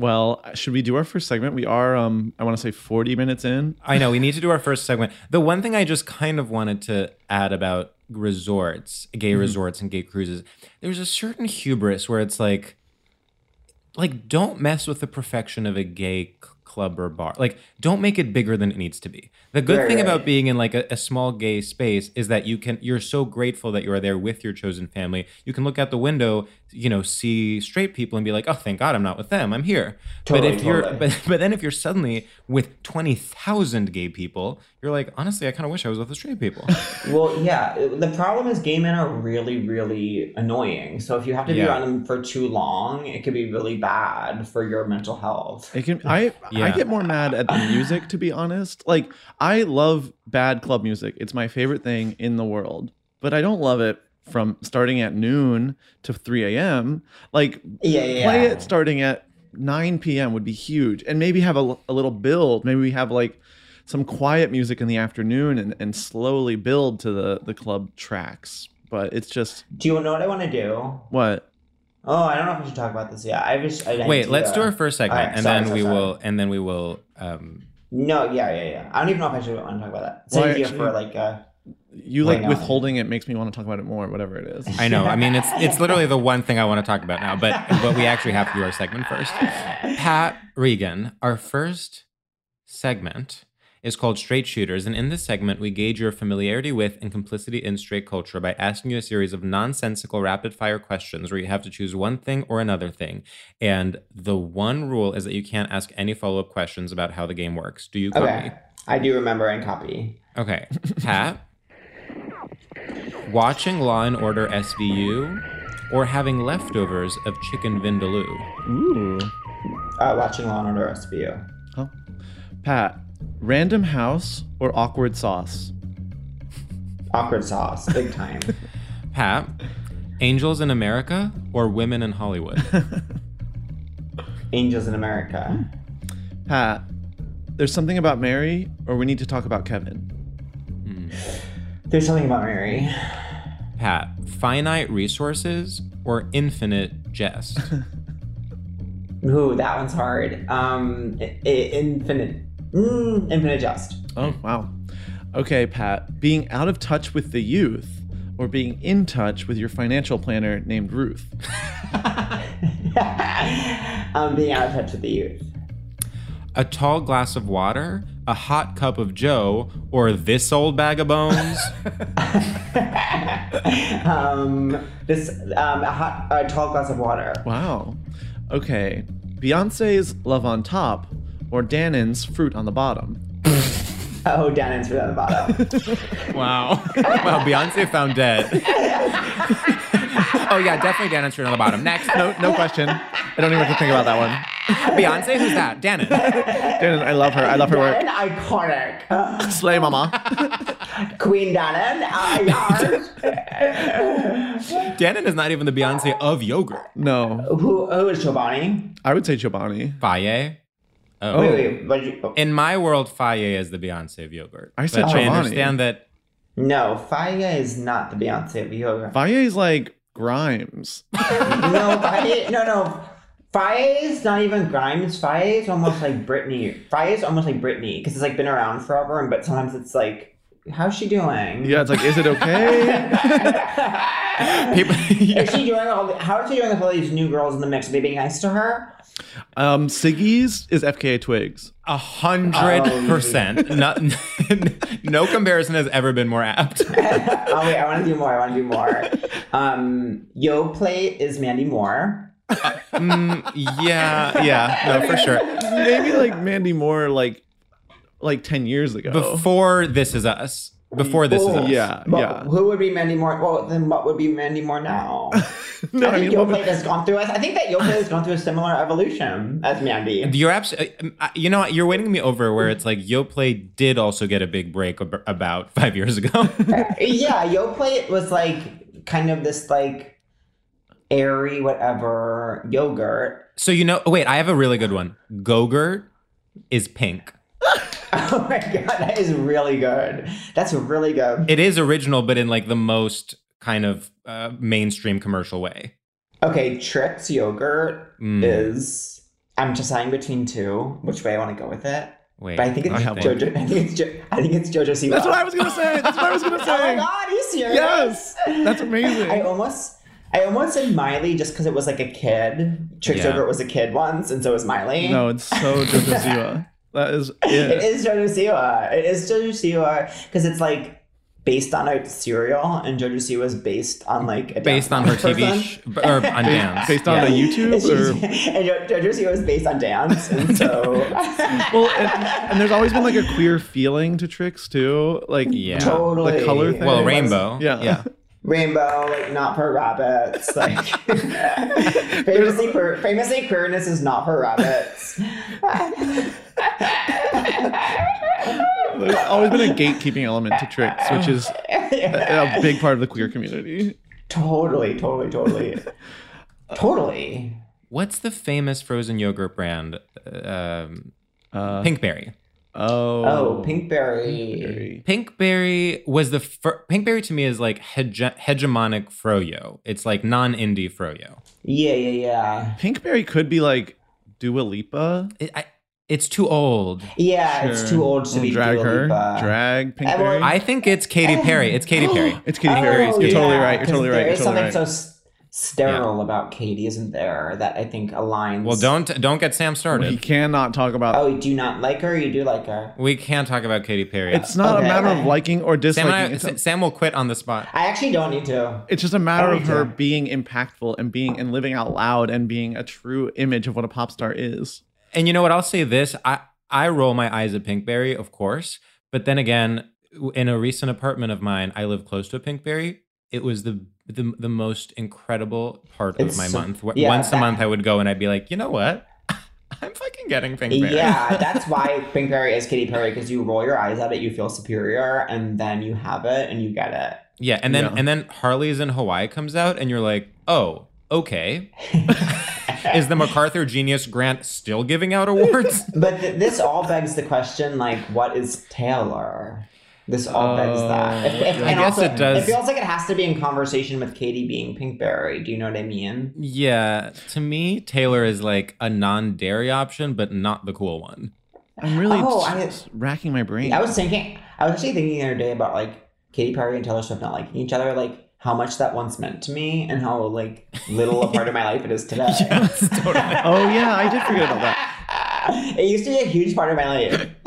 Well, should we do our first segment? We are, um, I want to say 40 minutes in.
I know we need to do our first segment. The one thing I just kind of wanted to add about resorts, gay
Mm-hmm.
resorts and gay cruises, there's a certain hubris where it's like, like don't mess with the perfection of a gay c- club or bar. Like don't make it bigger than it needs to be. The good
Right,
thing
right.
about being in like a, a small gay space is that you can you're so grateful that you are there with your chosen family. You can look out the window, you know, see straight people and be like, "Oh, thank God I'm not with them. I'm here."
Totally,
but if you're but but then if you're suddenly with 20,000 gay people, you're like, "Honestly, I kind of wish I was with the straight people."
Well, yeah. The problem is gay men are really, really annoying. So if you have to be around them for too long, it could be really bad for your mental health.
It can, I, I
Yeah.
get more mad at the music, to be honest. Like, I love bad club music. It's my favorite thing in the world, but I don't love it from starting at noon to 3 a.m. Like,
Yeah, yeah.
play it starting at 9 p.m. would be huge. And maybe have a, a little build. Maybe we have like some quiet music in the afternoon and, and slowly build to the, the club tracks. But it's just,
Do you know what I want to do?
what?
Oh, I don't know if we should talk about this yet. I just I
Wait, let's do our first segment
Alright,
and
sorry,
then
sorry,
we
sorry.
will and then we will um
No, yeah, yeah, yeah. I don't even know if I should want to talk about that. It's
Well,
idea
actually-
for like uh
You like
Hang on.
withholding it makes me want to talk about it more, whatever it is.
I know. I mean, it's it's literally the one thing I want to talk about now, but but we actually have to do our segment first. Pat Regan, our first segment is called Straight Shooters, and in this segment, we gauge your familiarity with and complicity in straight culture by asking you a series of nonsensical rapid fire questions where you have to choose one thing or another thing. And the one rule is that you can't ask any follow up questions about how the game works. Do you copy?
Okay. I do remember and copy.
Okay. Pat, watching Law and Order SVU or having leftovers of chicken vindaloo?
Ooh.
Uh, watching Law and Order SVU.
Oh. Pat, random house or awkward sauce?
Awkward sauce, big time.
Pat, Angels in America or Women in Hollywood?
Angels in America.
Pat, there's something about Mary or we need to talk about Kevin?
There's something about Mary.
Pat, finite resources or infinite jest?
Ooh, that one's hard. Um, i- i- infinite, mm, infinite jest.
Oh, wow. Okay, Pat, being out of touch with the youth or being in touch with your financial planner named Ruth?
um, being out of touch with the youth.
A tall glass of water, a hot cup of Joe, or this old bag of bones?
um, this um, a hot, a tall glass of water.
Wow. Okay, Beyonce's Love on Top or Dannon's Fruit on the Bottom?
Oh, down fruit on the bottom.
wow. wow, Beyonce found dead. oh, yeah, definitely Dannon fruit on the bottom. Next.
No, no question. I don't even have to think about that one.
Beyonce? Who's that? Dannon.
Dannon, I love her. I love her work.
Dannon, iconic.
Slay, mama.
Queen Dannon. Uh, yes.
Dannon is not even the Beyonce of yogurt.
No,
who, who is Chobani?
I would say Chobani.
Fage? Oh.
Wait, wait, oh. what did you, oh,
In my world, Fage is the Beyonce of yogurt.
I said
but I understand that.
no, Fage is not the Beyonce of yoga.
is like Grimes.
no, Fage, no, no. Fage is not even Grimes. Fage is almost like Britney. Fage is almost like Britney because it's like been around forever, and but sometimes it's like, how's she doing?
Yeah, it's like, is it okay?
People,
Is she doing all? The, how is she doing with all these new girls in the mix? Are they being nice to her?
um, Siggi's is FKA Twigs.
A hundred percent. No, no comparison has ever been more apt.
oh wait, I want to do more. I want to do more. Um, Yoplait is Mandy Moore.
Mm, yeah, yeah, no, for sure.
Maybe like Mandy Moore, like like ten years ago.
Before This Is Us. Before This Is
Oh,
Us.
yeah,
But
yeah.
Who would be Mandy Moore? Well, then what would be Mandy Moore now?
no,
I
I
think
mean,
Yo
what
Plate
would-
has gone through. I think that Yoplait has gone through a similar evolution as Mandy.
You're absolutely, uh, you know, what? you're winning me over where it's like Yoplait did also get a big break ab- about five years ago.
yeah, Yoplait was like kind of this like airy whatever yogurt.
so, you know, wait, I have a really good one. Gogurt is pink.
Oh my god, that is really good. That's really good.
It is original, but in like the most kind of uh, mainstream commercial way.
Okay, Trix yogurt
Mm.
is. I'm deciding between two, which way I want to go with it.
Wait,
But I think it's
I.
Jojo. I think it's jo- I think it's Jojo Siwa.
That's what I was gonna say. That's what I was gonna say.
Oh my god, you serious?
Yes, that's amazing.
I almost, I almost said Miley just because it was like a kid. Trix
Yeah.
yogurt was a kid once, and so was Miley.
no, it's so Jojo Siwa. That is
It
it.
is Jojo Siwa. It is Jojo Siwa because it's like based on a cereal, and Jojo Siwa is based on like a
Based on her TV
person.
sh- or on dance.
Based on
Yeah.
the YouTube
And, she's-
or
and Jo- Jojo Siwa is based on dance, and so
well, and, and there's always been like a queer feeling to Trix too, like
Yeah.
Totally.
the color thing.
Well, rainbow.
Yeah.
Yeah.
Rainbow, like not for rabbits. Like famously, queer, famously queerness is not for rabbits.
There's always been a gatekeeping element to Trix, which is a, a big part of the queer community.
totally, totally, totally, totally.
What's the famous frozen yogurt brand? Um,
Uh,
Pinkberry.
Oh,
Oh, Pinkberry.
Pinkberry was the fir- Pinkberry to me is like hege- hegemonic froyo. It's like non-indie froyo.
Yeah, yeah, yeah.
Pinkberry could be like Dua Lipa.
It, I, it's too old.
Yeah, it's too old to
We'll
be
drag
Dua
her,
Lipa.
drag
well,
Pinkberry.
I think it's Katy Perry. It's Katy Perry.
it's Katy Perry.
Oh,
You're totally right. You're
'cause
totally right.
there
You're
is
totally
something
right.
so s- sterile about Katy, isn't there? That I think aligns.
Well, don't don't get Sam started.
We cannot talk about.
Oh, you do you not like her? Or you do like her?
We can't talk about Katy Perry.
it's not
Okay,
a matter
okay.
of liking or disliking.
and I,
it's, a-
Sam will quit on the spot.
I actually don't need to.
it's just a matter of her
yeah.
being impactful and being and living out loud and being a true image of what a pop star is.
And you know what? I'll say this: I I roll my eyes at Pinkberry, of course, but then again, in a recent apartment of mine, I live close to a Pinkberry. It was the the, the most incredible part
It's
of my
so-
month.
Yeah,
Once a month, I would go and I'd be like, you know what? I'm fucking getting Pinkberry.
Yeah, that's why Pinkberry is Katy Perry because you roll your eyes at it, you feel superior, and then you have it and you get it.
yeah. And then
Yeah.
and then Harley's in Hawaii comes out, and you're like, oh, okay. Is the MacArthur Genius Grant still giving out awards?
But th- this all begs the question, like, what is Taylor? This all begs that. Oh, if, if,
I
and
guess
also,
it does.
It feels like it has to be in conversation with Katy being Pinkberry. Do you know what I mean?
yeah. To me, Taylor is like a non-dairy option, but not the cool one.
I'm really
Oh,
just
I-
racking my brain.
I was thinking, I was actually thinking the other day about like Katy Perry and Taylor Swift not liking each other, like how much that once meant to me and how like little a part of my life it is today.
oh yeah, I did forget about that.
It used to be a huge part of my life.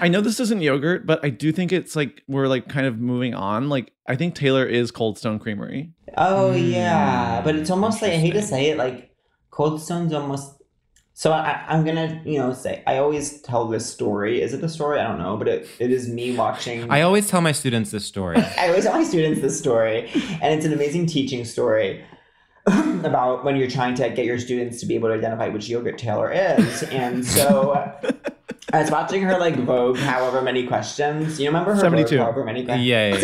I know this isn't yogurt, but I do think it's like we're like kind of moving on. Like I think Taylor is Cold Stone Creamery.
oh yeah,
Hmm,
but it's almost like I hate to say it, like Cold Stone's almost. So I, I'm gonna, you know, say I always tell this story. Is it the story? I don't know, but it, it is me watching.
I always tell my students this story.
I always tell my students this story, and it's an amazing teaching story about when you're trying to get your students to be able to identify which yogurt Taylor is. And so I was watching her like Vogue, however many questions. You remember her
72.
Vogue, however many questions?
Yeah,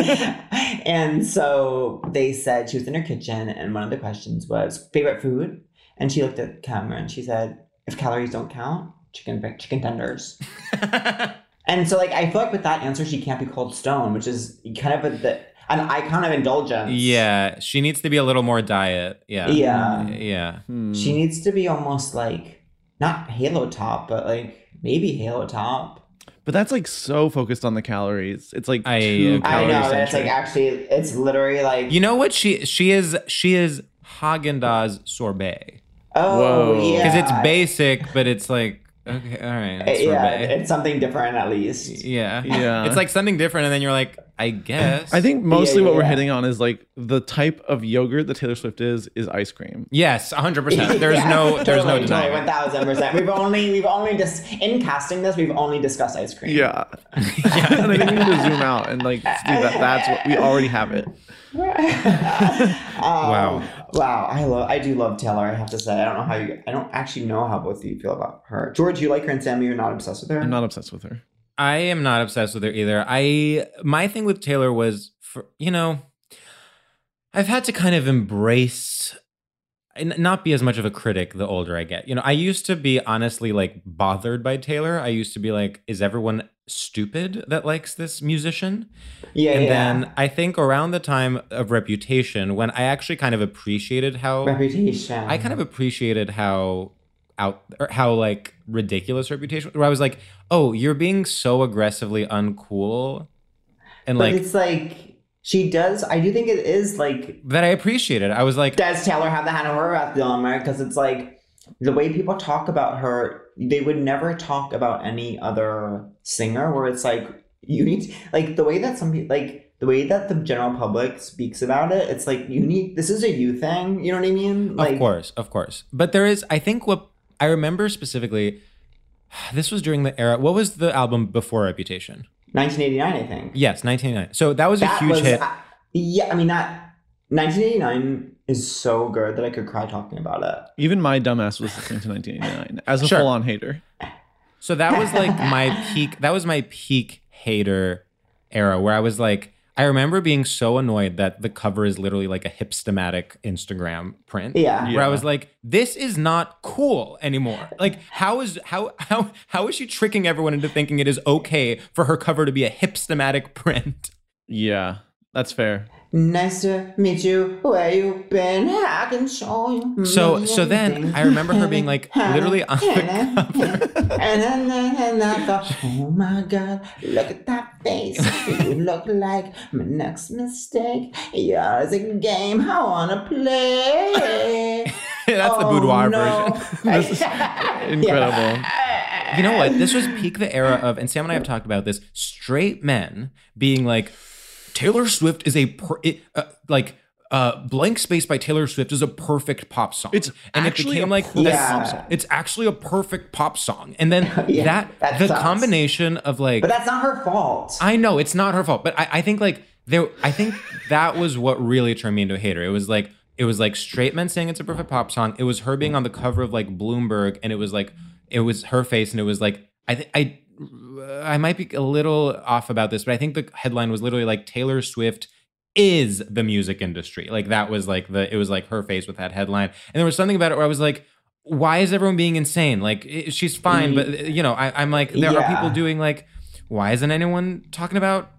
yeah,
and so they said she was in her kitchen, and one of the questions was favorite food, and she looked at the camera and she said, "If calories don't count, chicken chicken tenders." And so, like, I feel like with that answer, she can't be Cold Stone, which is kind of a, the, an icon of indulgence.
yeah, she needs to be a little more diet. Yeah.
Yeah.
Yeah.
Hmm.
She needs to be almost like, not Halo Top, but like maybe Halo Top.
But that's like so focused on the calories. It's like
I
too.
I know, and it's like actually, it's literally like,
You know what? She she is she is Haagen Dazs sorbet
oh,
Whoa.
yeah.
because it's basic, but it's like okay, all right, it's
Yeah,
sorbet.
it's something different at least.
yeah,
Yeah.
It's like something different, and then you're like, I guess.
I think mostly
yeah,
what we're
yeah.
hitting on is like the type of yogurt that Taylor Swift is is ice cream.
yes, hundred percent. There's
Yeah,
no there's
totally,
no
totally,
denying.
one thousand percent. We've only we've only just in casting this, we've only discussed ice cream.
Yeah. and I think we need to zoom out and like do that. That's what we already have it.
wow. Um, wow. I love I do love Taylor, I have to say. I don't know how you I don't actually know how both of you feel about her. George, you like her and Sammy, you're not obsessed with her?
I'm not obsessed with her.
I am not obsessed with her either. I my thing with Taylor was for you know, I've had to kind of embrace and not be as much of a critic the older I get. You know, I used to be honestly like bothered by Taylor. I used to be like, is everyone stupid that likes this musician?
Yeah,
and
yeah.
then I think around the time of Reputation, when I actually kind of appreciated how
Reputation.
I kind of appreciated how out or how like ridiculous reputation where I was like, oh, you're being so aggressively uncool and
But
like
it's like she does I do think it is like
that I appreciate it. I was like,
does Taylor have the Hannah Horvath dilemma? Because it's like the way people talk about her, they would never talk about any other singer. Where it's like you need, like the way that some people, like the way that the general public speaks about it. It's like you need. This is a you thing. You know what I mean? Like,
of course, of course. But there is I think what I remember specifically this was during the era what was the album before Reputation?
1989, I think.
Yes, 1999. So that was a huge
was,
hit.
uh, yeah, I mean that 1989 is so good that I could cry talking about it.
Even my dumbass was listening to 1989 as a
Sure.
full on hater.
So that was like my peak. That was my peak hater era where I was like, I remember being so annoyed that the cover is literally like a hipstamatic Instagram print.
Yeah.
Where I was like, this is not cool anymore. Like, how is how how how is she tricking everyone into thinking it is okay for her cover to be a hipstamatic print?
Yeah, that's fair.
Nice to meet you. Where you been? I can show you.
So- so then I remember her being, like, literally on the
cover. and then and I thought, oh my god, look at that face. You look like my next mistake. Yours a game I wanna play.
That's the
Oh,
boudoir
no.
version.
Incredible.
You know what? This was peak the era of, and Sam and I have talked about this. Straight men being like, Taylor Swift is a per, it, uh, like. Uh, Blank Space by Taylor Swift is a perfect pop song.
It's
and it
actually
became
a
like
perfect
this-
pop song.
It's actually a perfect pop song. And then
Yeah,
that,
that
the
sucks.
combination of like
But that's not her fault.
I know it's not her fault, but I, I think like there, I think that was what really turned me into a hater. It was like it was like straight men saying it's a perfect pop song. It was her being on the cover of like Bloomberg, and it was like it was her face, and it was like I think I Uh, I might be a little off about this, but I think the headline was literally like Taylor Swift is the music industry. Like that was like the it was like her face with that headline, and there was something about it where I was like. Why is everyone being insane? Like she's fine, but mm. you know, I, I'm like, there are people doing like, why isn't anyone talking about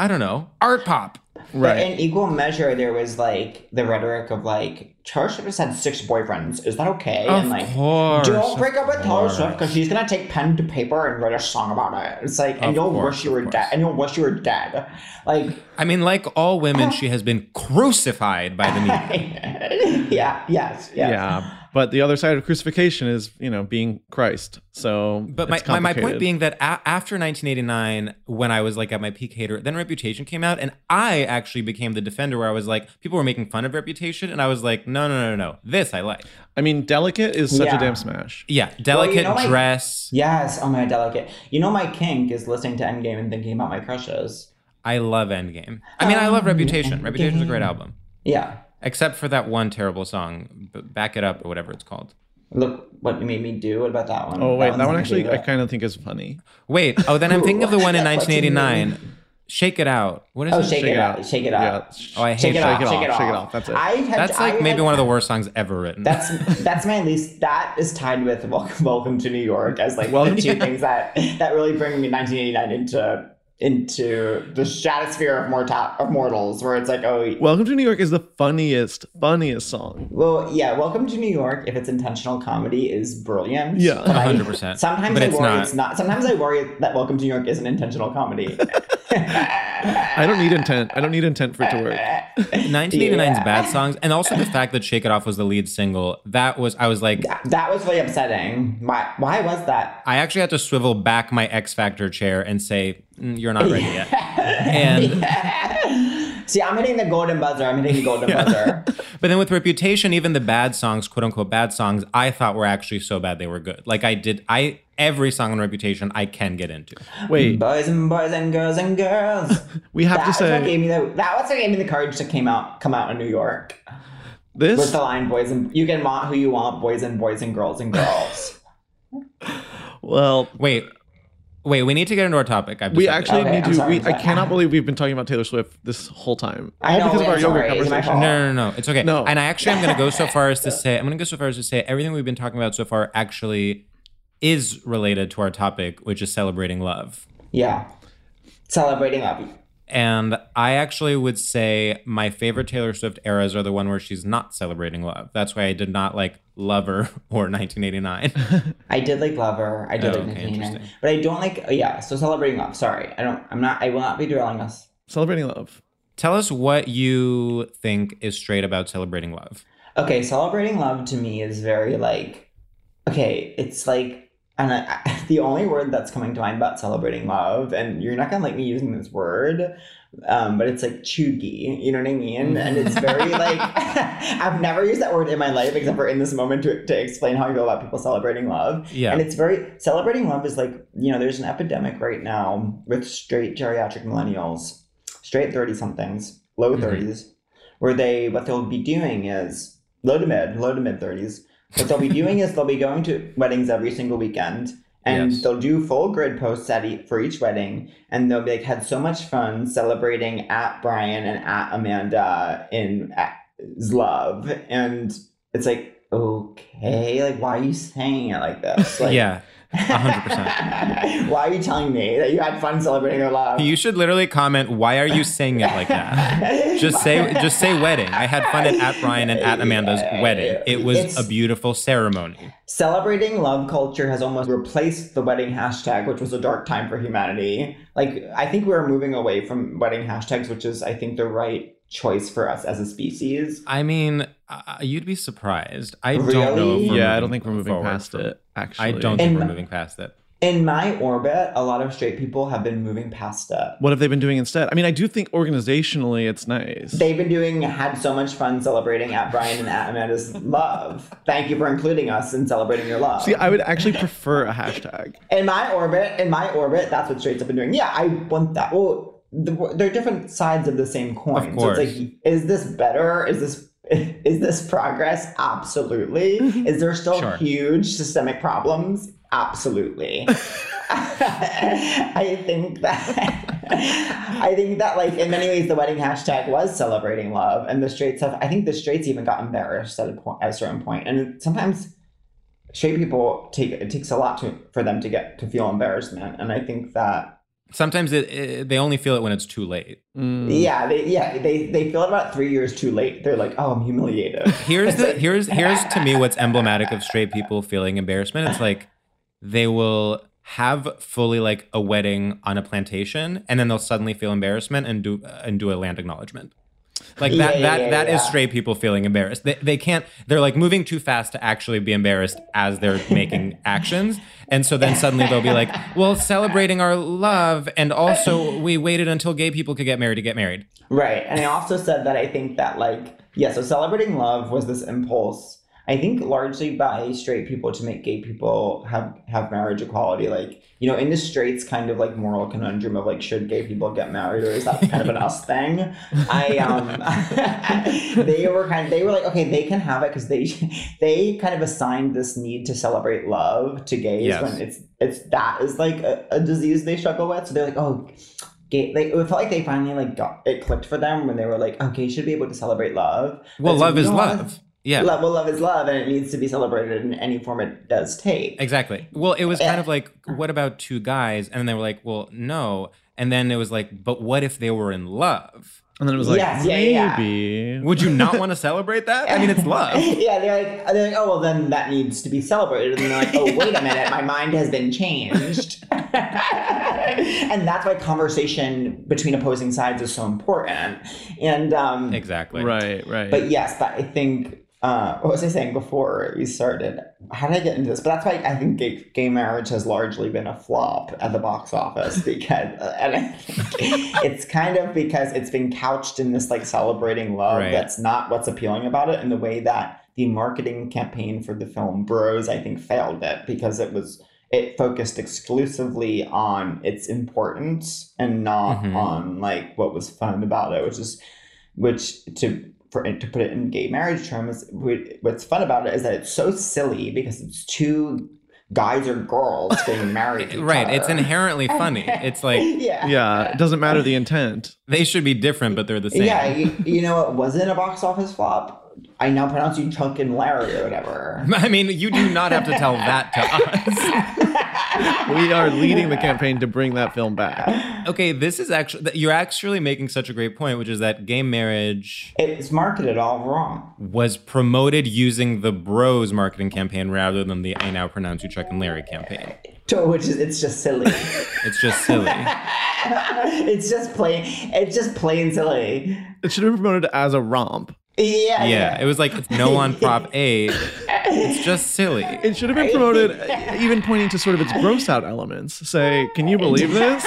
I don't know, art pop.
But
Right.
in equal measure, there was like the rhetoric of like Taylor Swift has had six boyfriends. Is that okay?
Of
and like,
course,
don't break up with Taylor. Swift because she's gonna take pen to paper and write a song about it. It's like, and
Of
you'll
course,
wish you were dead, and you'll wish you were dead. Like,
I mean, like all women, she has been crucified by the media.
yeah, yes, yes.
Yeah. But the other side of crucifixion is, you know, being Christ. So,
But my,
it's
my, my point being that a- after 1989, when I was like at my peak hater, then Reputation came out, and I actually became the defender where I was like, people were making fun of Reputation, and I was like, no, no, no, no, this I like.
I mean, Delicate is such
Yeah.
a damn smash.
Yeah, delicate
know, like-
dress.
Yes, oh my delicate. You know my kink is listening to Endgame and thinking about my crushes.
I love Endgame. I mean, I love
um,
Reputation. Reputation. Reputation's a great album,
Yeah.
except for that one terrible song, Back It Up or whatever it's called.
Look what you made me do. What about that one?
Oh, wait.
one's
That one actually, I kind of think is funny.
Wait, oh, then I'm thinking of the one in
What do you mean?
1989. Shake It Out. What is it?
Oh,
it?
shake, it out. Shake it out.
Yeah.
Oh, I hate
Shake it
Shake
off.
It
Shake it off.
Shake It Off, that's it.
I had,
That's like
I
maybe
had-
one of the worst songs ever written.
That's that's my least. That is tied with Welcome, Welcome to New York as like
Welcome-
the two things that that really bring me 1989 into into the stratosphere of mortal of mortals, where it's like, oh,
Welcome to New York is the funniest, funniest song.
well, yeah, Welcome to New York, if it's intentional comedy, is brilliant.
Yeah.
But
100%.
Sometimes
But
I
it's
worry
not.
it's not. Sometimes I worry that Welcome to New York is an intentional comedy.
I don't need intent. I don't need intent for it to work.
1989's
Yeah.
bad songs, and also the fact that "Shake It Off" was the lead single. That was I was like,
That, that was really upsetting. Why? Why was that?
I actually had to swivel back my X Factor chair and say, "Mm, "You're not ready yet." And
See, I'm hitting the golden buzzer. I'm hitting the golden buzzer.
but then with Reputation, even the bad songs, quote unquote bad songs, I thought were actually so bad they were good. Like I did, I every song on Reputation I can get into.
Wait,
boys and boys and girls and girls.
we have
that
to
was what
say
gave me the that was what gave me the courage to came out come out in New York
This with
the line "boys and you can want who you want, boys and boys and girls and girls."
Well,
Wait, wait, we need to get into our topic. I've
we actually
Okay,
need
I'm
to.
sorry,
we,
I'm sorry.
I cannot believe we've been talking about Taylor Swift this whole time.
I
All
know,
because of our
I'm
yoga
sorry, it's
conversation.
No, no, no, no. It's okay.
No.
And I actually am going to go so far as to say, I'm going to go so far as to say everything we've been talking about so far actually is related to our topic, which is celebrating love.
yeah, celebrating love.
And I actually would say my favorite Taylor Swift eras are the one where she's not celebrating love. That's why I did not like Lover or 1989.
I did like Lover. I did
Oh,
like
okay,
Nickname,
interesting.
but I don't like. oh, yeah, so celebrating love. Sorry, I don't. I'm not. I will not be derailing us.
Celebrating love.
Tell us what you think is straight about celebrating love.
Okay, celebrating love to me is very like, okay, it's like, and I, I, the only word that's coming to mind about celebrating love, and you're not gonna like me using this word, um, but it's like cheugy, you know what I mean? And it's very like, I've never used that word in my life except for in this moment to, to explain how I feel about people celebrating love.
Yeah.
And it's very, celebrating love is like, you know, there's an epidemic right now with straight geriatric millennials, straight 30 somethings, low
Mhm.
30s, where they, what they'll be doing is, low to mid, low to mid 30s. What they'll be doing is they'll be going to weddings every single weekend, and
Yes.
they'll do full grid posts at e- for each wedding, and they'll be like had so much fun celebrating at Brian and at Amanda in at love, and it's like okay, like why are you saying it like this? Like,
yeah. Hundred percent.
Why are you telling me that you had fun celebrating their love?
You should literally comment, why are you saying it like that? Just say just say wedding. I had fun at, at Brian and at Amanda's wedding. It was
It's-
a beautiful ceremony.
Celebrating love culture has almost replaced the wedding hashtag, which was a dark time for humanity. Like, I think we're moving away from wedding hashtags, which is, I think, the right choice for us as a species.
I mean, uh, you'd be surprised. I don't know. If
Really?
yeah, I don't think we're moving past
from-
it. Actually,
I don't think
And-
we're moving past it.
In my orbit, a lot of straight people have been moving past it.
What have they been doing instead? I mean, I do think organizationally it's nice.
They've been doing, had so much fun celebrating at Brian and at Amanda's love. Thank you for including us in celebrating your love.
See, I would actually prefer a hashtag.
in my orbit, in my orbit, that's what straights have been doing. Yeah, I want that. Well, the, they're different sides of the same coin.
Of
So it's
course.
like, is this better? Is this is this progress? Absolutely. Mm-hmm. Is there still
Sure.
huge systemic problems? Absolutely. I think that I think that like in many ways the wedding hashtag was celebrating love, and the straights have. I think the straights even got embarrassed at a point at a certain point, and sometimes straight people take it takes a lot to for them to get to feel embarrassment, and I think that
Sometimes it, it, they only feel it when it's too late.
Mm.
yeah, they yeah they they feel it about three years too late. They're like, oh, I'm humiliated.
Here's the here's here's to me what's emblematic of straight people feeling embarrassment. It's like they will have fully like a wedding on a plantation, and then they'll suddenly feel embarrassment and do and do a land acknowledgement. Like that
Yeah, yeah,
that
yeah,
that is
yeah.
straight people feeling embarrassed. They, they can't. They're like moving too fast to actually be embarrassed as they're making actions, and so then suddenly they'll be like, "Well, celebrating our love, and also we waited until gay people could get married to get married."
Right. And I also said that I think that like yeah, so celebrating love was this impulse. I think largely by straight people to make gay people have have marriage equality. Like, you know, in the straights kind of like moral conundrum of like should gay people get married or is that kind of an us thing? I um they were kind of they were like, okay, they can have it because they they kind of assigned this need to celebrate love to gays
Yes.
when it's it's that is like a, a disease they struggle with. So they're like, oh gay they, it felt like they finally like got it clicked for them when they were like okay you should be able to celebrate love
Well, love
like,
is love. Yeah.
love, well love is love and it needs to be celebrated in any form it does take
Exactly. Well, it was kind of like, what about two guys? And then they were like, well, no. And then it was like, but what if they were in love?
And then it was like,
Yes, yeah, yeah.
maybe.
Would you not want to celebrate that? I mean, it's love.
yeah they're like they're like oh well then that needs to be celebrated and they're like oh wait a minute my mind has been changed and that's why conversation between opposing sides is so important and um
Exactly.
Right, right.
But yes, but I think uh, what was I saying before we started? How did I get into this? But that's why I think gay, gay marriage has largely been a flop at the box office because, uh, and I think it's kind of because it's been couched in this like celebrating love.
Right.
That's not what's appealing about it, and the way that the marketing campaign for the film Bros, I think, failed it because it was it focused exclusively on its importance and not
Mhm.
on like what was fun about it, which is which to for to put it in gay marriage terms, what's fun about it is that it's so silly because it's two guys or girls getting married. to each
Right. It's inherently funny. It's like
yeah.
yeah, it doesn't matter the intent.
they should be different, but they're the same.
Yeah, you, you know what wasn't a box office flop? I now pronounce you Chuck and Larry or whatever.
I mean, you do not have to tell that to us.
We are leading the campaign to bring that film back.
Okay, this is actually you're actually making such a great point, which is that gay marriage
It's marketed all wrong.
was promoted using the Bros marketing campaign rather than the I now pronounce you Chuck and Larry campaign.
To which is it's just silly.
It's just silly.
it's just plain. It's just plain silly.
It should have been promoted as a romp.
Yeah.
Yeah, it was like it's no on prop A. It's just silly.
It should have been promoted, uh, even pointing to sort of its gross out elements. Say, can you believe this?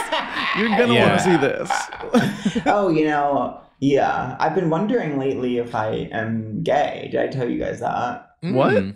You're gonna
Yeah.
want to see this.
oh, you know, yeah. I've been wondering lately if I am gay. Did I tell you guys that?
What?
Mm.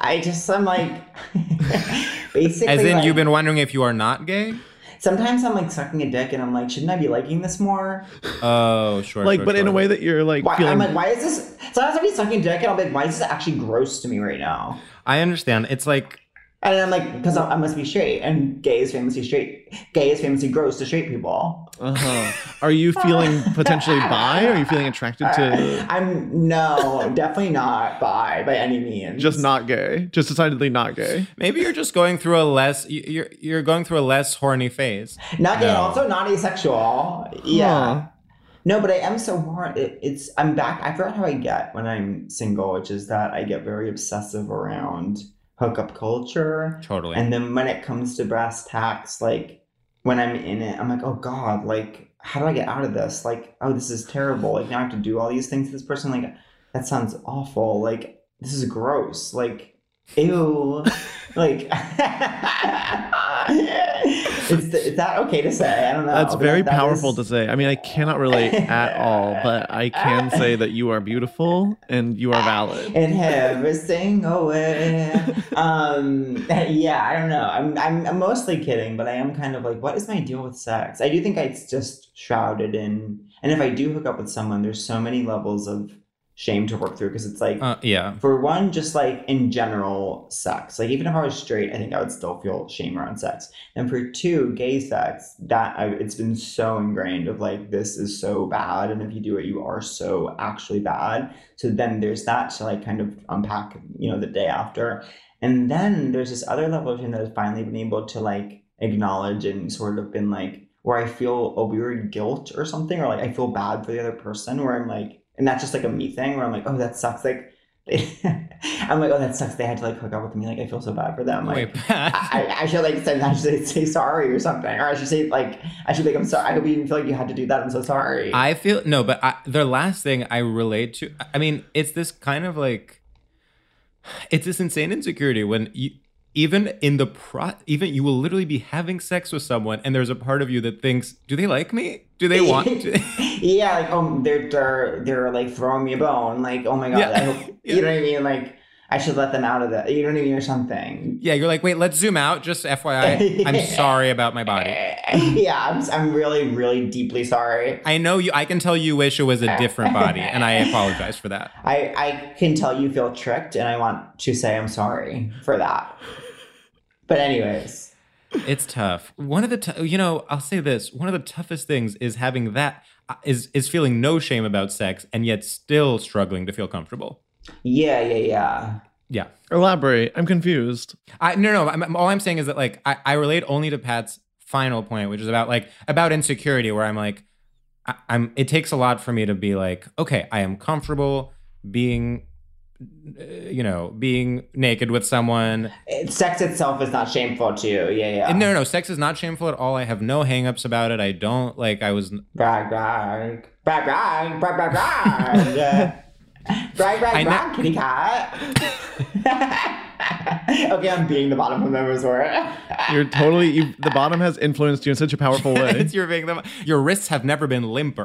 I just I'm like basically
As in,
like,
you've been wondering if you are not gay?
Sometimes I'm like sucking a dick and I'm like, shouldn't I be liking this more?
Oh, sure.
Like,
sure,
but in a way that you're like
Why
feeling.
I'm like, why is this sometimes I'll be sucking a dick and I'll be like, why is this actually gross to me right now?
I understand. It's like
And I'm like, because I, I must be straight, and gay is famously straight. Gay is famously gross to straight people.
Uh-huh. Are you feeling potentially bi? Are you feeling attracted to
I'm no, definitely not bi by any means.
just not gay? Just decidedly not gay.
Maybe you're just going through a less you- you're you're going through a less horny phase.
not gay,
No.
also not asexual. Yeah.
Huh.
No, but I am so horny. It, it's I'm back. I forgot how I get when I'm single, which is that I get very obsessive around hookup culture.
Totally.
And then when it comes to brass tacks, like when I'm in it, I'm like, oh God, like how do I get out of this? Like, oh, this is terrible. Like now I have to do all these things to this person. Like that sounds awful. Like this is gross. Like ew. like is, th- is that okay to say? I don't know.
That's
but
very
that- that
powerful
is-
to say. I mean, I cannot relate at all, but I can say that you are beautiful and you are valid.
in every single way. um, yeah, I don't know. I'm, I'm I'm mostly kidding, but I am kind of like, what is my deal with sex? I do think it's just shrouded in, and if I do hook up with someone, there's so many levels of shame to work through because it's like.
uh, yeah.
for one, just like in general, sex. Like even if I was straight, I think I would still feel shame around sex. And for two, gay sex, that I, it's been so ingrained of like this is so bad, and if you do it, you are so actually bad. So then there's that to like kind of unpack, you know, the day after, and then there's this other level of shame that I've finally been able to like acknowledge and sort of been like where I feel a weird guilt or something, or like I feel bad for the other person, where I'm like, and that's just like a me thing, where I'm like, oh, that sucks, like. I'm like, oh, that sucks. They had to like hook up with me. Like, I feel so bad for them. Like, I, I should like say, I should say, say sorry or something, or I should say like, I should like, I'm sorry. I hope you didn't feel like you had to do that. I'm so sorry.
I feel no, but I, the last thing I relate to, I mean, it's this kind of like, it's this insane insecurity when you, even in the pro, even you will literally be having sex with someone, and there's a part of you that thinks, do they like me? Do they want? to?
yeah, like oh, they're they're they're like throwing me a bone. Like, oh my god,
Yeah.
I hope you know what I mean. Like, I should let them out of that. You know what I mean, or something.
yeah, you're like, wait, let's zoom out. Just FYI, I'm sorry about my body.
yeah, I'm I'm really really deeply sorry.
I know you. I can tell you wish it was a different body, and I apologize for that.
I I can tell you feel tricked, and I want to say I'm sorry for that. But anyways.
It's tough. One of the, t- you know, I'll say this. One of the toughest things is having that uh, is is feeling no shame about sex and yet still struggling to feel comfortable.
Yeah, yeah, yeah.
Yeah.
Elaborate. I'm confused.
I no no. I'm, all I'm saying is that like I, I relate only to Pat's final point, which is about like about insecurity, where I'm like, I, I'm. It takes a lot for me to be like, okay, I am comfortable being, you know, being naked with someone.
It, sex itself is not shameful to you. Yeah, yeah.
And no, no, no, sex is not shameful at all. I have no hangups about it. I don't like. I was.
Brag, brag, brag, brag, brag, brag, brag. brag, brag, brag, kitty cat. okay, I'm being the bottom of the resort.
You're totally. You, the bottom has influenced you in such a powerful way.
it's your being the, Your wrists have never been limper.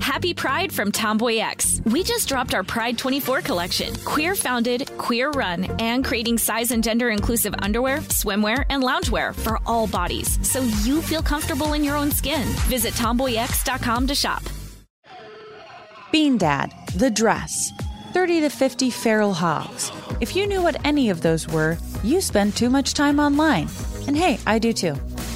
Happy Pride from TomboyX. We just dropped our Pride 24 collection. Queer founded, queer run, and creating size and gender inclusive underwear, swimwear, and loungewear for all bodies so you feel comfortable in your own skin. Visit tomboyx.com to shop.
Bean Dad, The Dress, 30 to 50 Feral Hogs. If you knew what any of those were, you spend too much time online. And hey, I do too.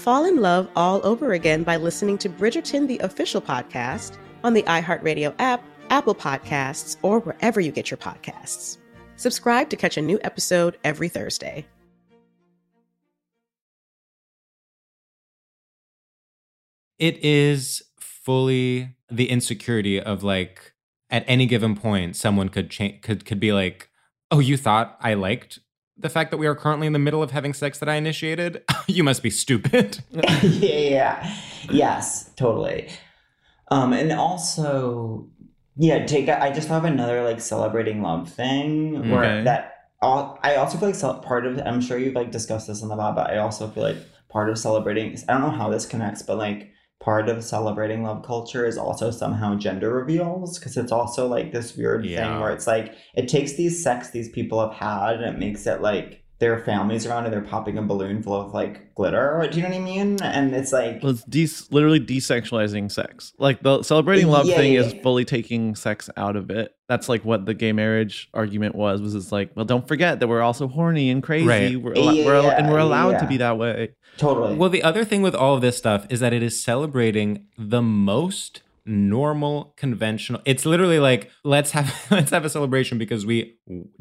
fall in love all over again by listening to Bridgerton, the official podcast, on the iHeartRadio app, Apple Podcasts, or wherever you get your podcasts. Subscribe to catch a new episode every Thursday.
It is fully the insecurity of like at any given point someone could change could could be like, "Oh, you thought I liked the fact that we are currently in the middle of having sex that I initiated? you must be stupid."
yeah, yeah, yes, totally. Um, and also, yeah, take. I just have another like celebrating love thing where
Okay.
that. All, I also feel like part of. I'm sure you've like discussed this in the lab, but I also feel like part of celebrating. I don't know how this connects, but like part of celebrating love culture is also somehow gender reveals because it's also like this weird
Yeah.
thing where it's like it takes these sex these people have had and it makes it like their families around and they're popping a balloon full of like glitter. Do you know what I mean? And it's like
Well, it's de- literally desexualizing sex. Like the celebrating love
Yeah,
thing
yeah,
is
yeah.
fully taking sex out of it. That's like what the gay marriage argument was. Was it's like, well, don't forget that we're also horny and crazy.
Right.
We're, al- we're al- and we're
Yeah,
allowed to be that way.
totally.
Well, the other thing with all of this stuff is that it is celebrating the most normal conventional it's literally like let's have let's have a celebration because we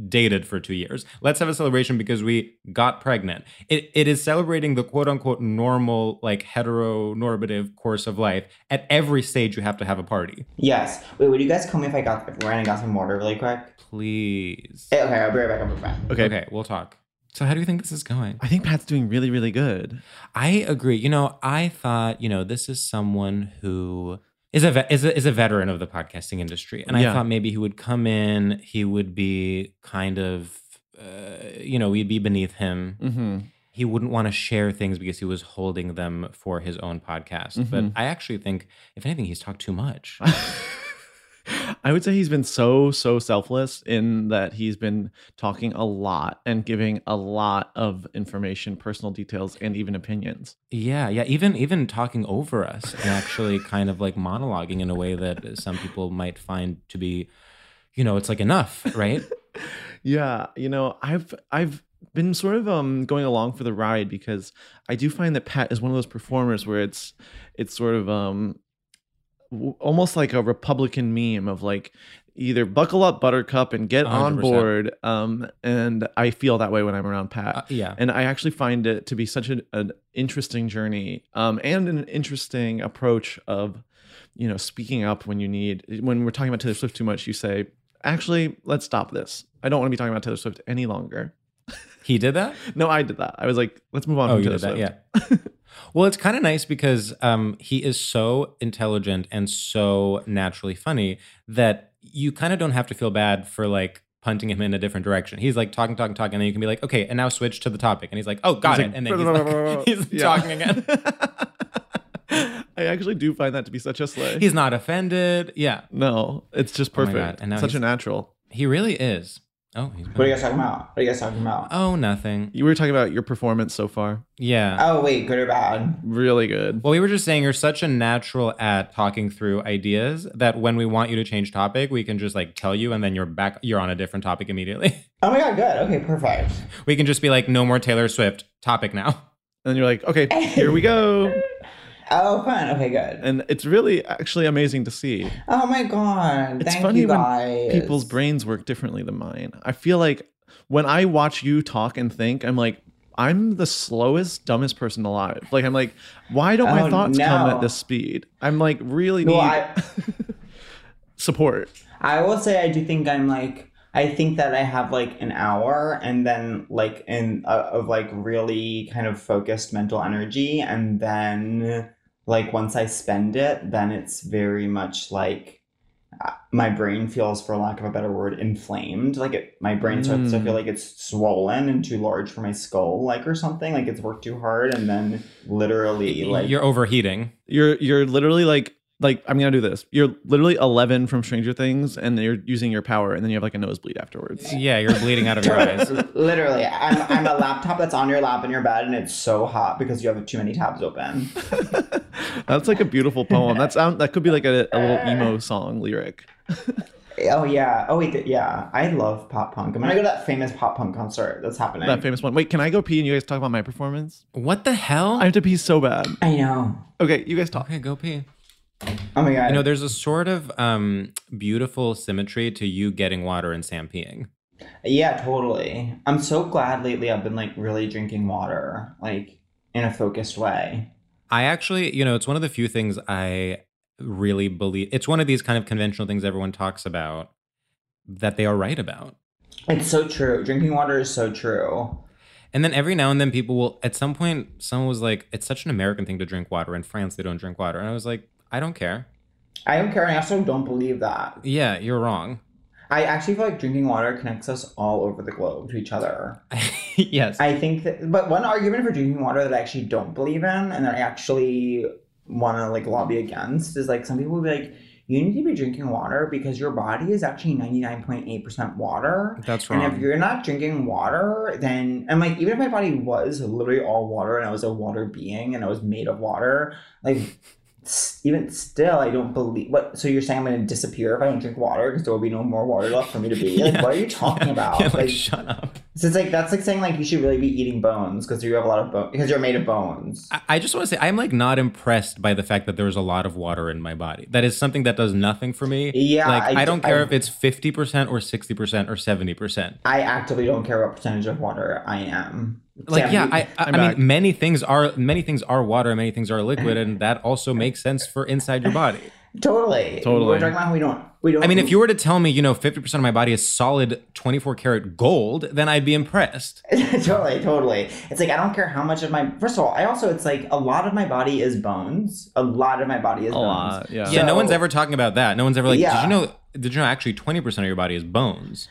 dated for two years let's have a celebration because we got pregnant it, it is celebrating the quote unquote normal like heteronormative course of life at every stage you have to have a party
Yes. Wait, would you guys call me if I got if and got some water really quick?
please
Eh, Okay, I'll be right back. I'll be right back.
Okay.
okay we'll talk so how do you think this is going
I think Pat's doing really, really good.
I agree. You know, I thought, you know, this is someone who is a, is a is a veteran of the podcasting industry, and
Yeah.
I thought maybe he would come in, he would be kind of, uh, you know, we'd be beneath him.
Mm-hmm.
He wouldn't want to share things because he was holding them for his own podcast. But
Mhm.
I actually think, if anything, he's talked too much.
I would say he's been so so selfless in that he's been talking a lot and giving a lot of information, personal details, and even opinions.
Yeah, yeah. Even even talking over us and actually kind of like monologuing in a way that some people might find to be, you know, it's like enough, right?
Yeah, you know, I've I've been sort of um going along for the ride because I do find that Pat is one of those performers where it's it's sort of um almost like a Republican meme of like either buckle up Buttercup and get on
100%.
board um and I feel that way when I'm around Pat.
Uh, yeah.
and I actually find it to be such an, an interesting journey um, and an interesting approach of, you know, speaking up when you need. When we're talking about Taylor Swift too much, you say, actually, let's stop this. I don't want to be talking about Taylor Swift any longer.
He did that?
No, I did that. I was like, let's move on
Oh, you did that, yeah. well, it's kind of nice because um, he is so intelligent and so naturally funny that you kind of don't have to feel bad for like punting him in a different direction. He's like talking, talking, talking, and then you can be like, okay, and now switch to the topic. And he's like, oh, got it.
like,
and then he's, like, he's
Yeah.
talking again.
I actually do find that to be such a slay.
he's not offended. Yeah,
no, it's just
Oh
perfect.
God, and now
Such a natural.
he really is. Oh, he's
What are you guys talking about? What are you guys talking about?
Oh, nothing.
You were talking about your performance so far.
Yeah.
Oh wait, good or bad?
Really good.
Well, we were just saying you're such a natural at talking through ideas that when we want you to change topic, we can just like tell you and then you're back you're on a different topic immediately.
Oh my god, good. Okay, perfect.
we can just be like no more Taylor Swift topic now.
And you're like, okay, here we go.
Oh, fun. Okay, good.
And it's really actually amazing to see.
Oh my god.
It's
Thank
funny when
guys.
people's brains work differently than mine. I feel like when I watch you talk and think, I'm like, I'm the slowest, dumbest person alive. Like, I'm like, why don't my
Oh,
thoughts come at this speed? I'm like, really need
Well, I
support.
I will say I do think I'm like I think that I have like an hour and then like in uh, of like really kind of focused mental energy and then like once I spend it then it's very much like uh, my brain feels for lack of a better word inflamed like it, my brain starts to
Mm.
feel like it's swollen and too large for my skull like or something like it's worked too hard and then literally like
you're overheating.
You're you're literally like like I'm gonna do this. You're literally 11 from Stranger Things, and you're using your power, and then you have like a nosebleed afterwards.
Yeah, you're bleeding out of your eyes.
Literally, I'm, I'm a laptop that's on your lap in your bed, and it's so hot because you have too many tabs open.
That's like a beautiful poem. That's um, that could be like a, a little emo song lyric.
Oh yeah. Oh wait. Yeah. I love pop punk. I'm gonna go to that famous pop punk concert that's happening.
That famous one. Wait, can I go pee and you guys talk about my performance?
What the hell?
I have to pee so bad.
I know.
Okay, you guys talk.
okay, go pee.
Oh my god.
You know, there's a sort of um beautiful symmetry to you getting water and Sam peeing.
yeah, totally. I'm so glad lately. I've been like really drinking water, like in a focused way.
I actually, you know, it's one of the few things I really believe. It's one of these kind of conventional things everyone talks about that they are right about.
It's so true. Drinking water is so true.
And then every now and then people will at some point someone was like, it's such an American thing to drink water. In France they don't drink water. And I was like, I don't care.
I don't care. and I also don't believe that.
Yeah, you're wrong.
I actually feel like drinking water connects us all over the globe to each other.
yes.
I think that, but one argument for drinking water that I actually don't believe in and that I actually want to like lobby against is like some people will be like, you need to be drinking water because your body is actually 99.8% water.
That's
And if you're not drinking water, then, and like, even if my body was literally all water and I was a water being and I was made of water, like, even still, I don't believe. What? So you're saying I'm going to disappear if I don't drink water because there will be no more water left for me to be? Like,
Yeah,
what are you talking
yeah,
about?
yeah, like,
like,
shut up.
so it's like that's like saying like you should really be eating bones because you have a lot of bone because you're made of bones.
I, I just want to say I'm like not impressed by the fact that there's a lot of water in my body. That is something that does nothing for me.
Yeah,
Like
I
I, don't care
I-
if it's 50% or 60% or 70%.
I actively don't care what percentage of water I am.
Like
Sam,
yeah, I I,
I'm
I
back.
mean many things are many things are water, many things are liquid and that also makes sense for inside your body.
totally
Totally.
We're talking about how we don't we don't.
I mean, if you were to tell me, you know, 50% of my body is solid 24 karat gold, then I'd be impressed.
totally, totally. It's like I don't care how much of my. First of all, I also it's like a lot of my body is bones. A lot of my body is
A
bones.
lot, yeah.
yeah, no one's ever talking about that. No one's ever like,
Yeah.
did you know did you know actually 20% of your body is bones?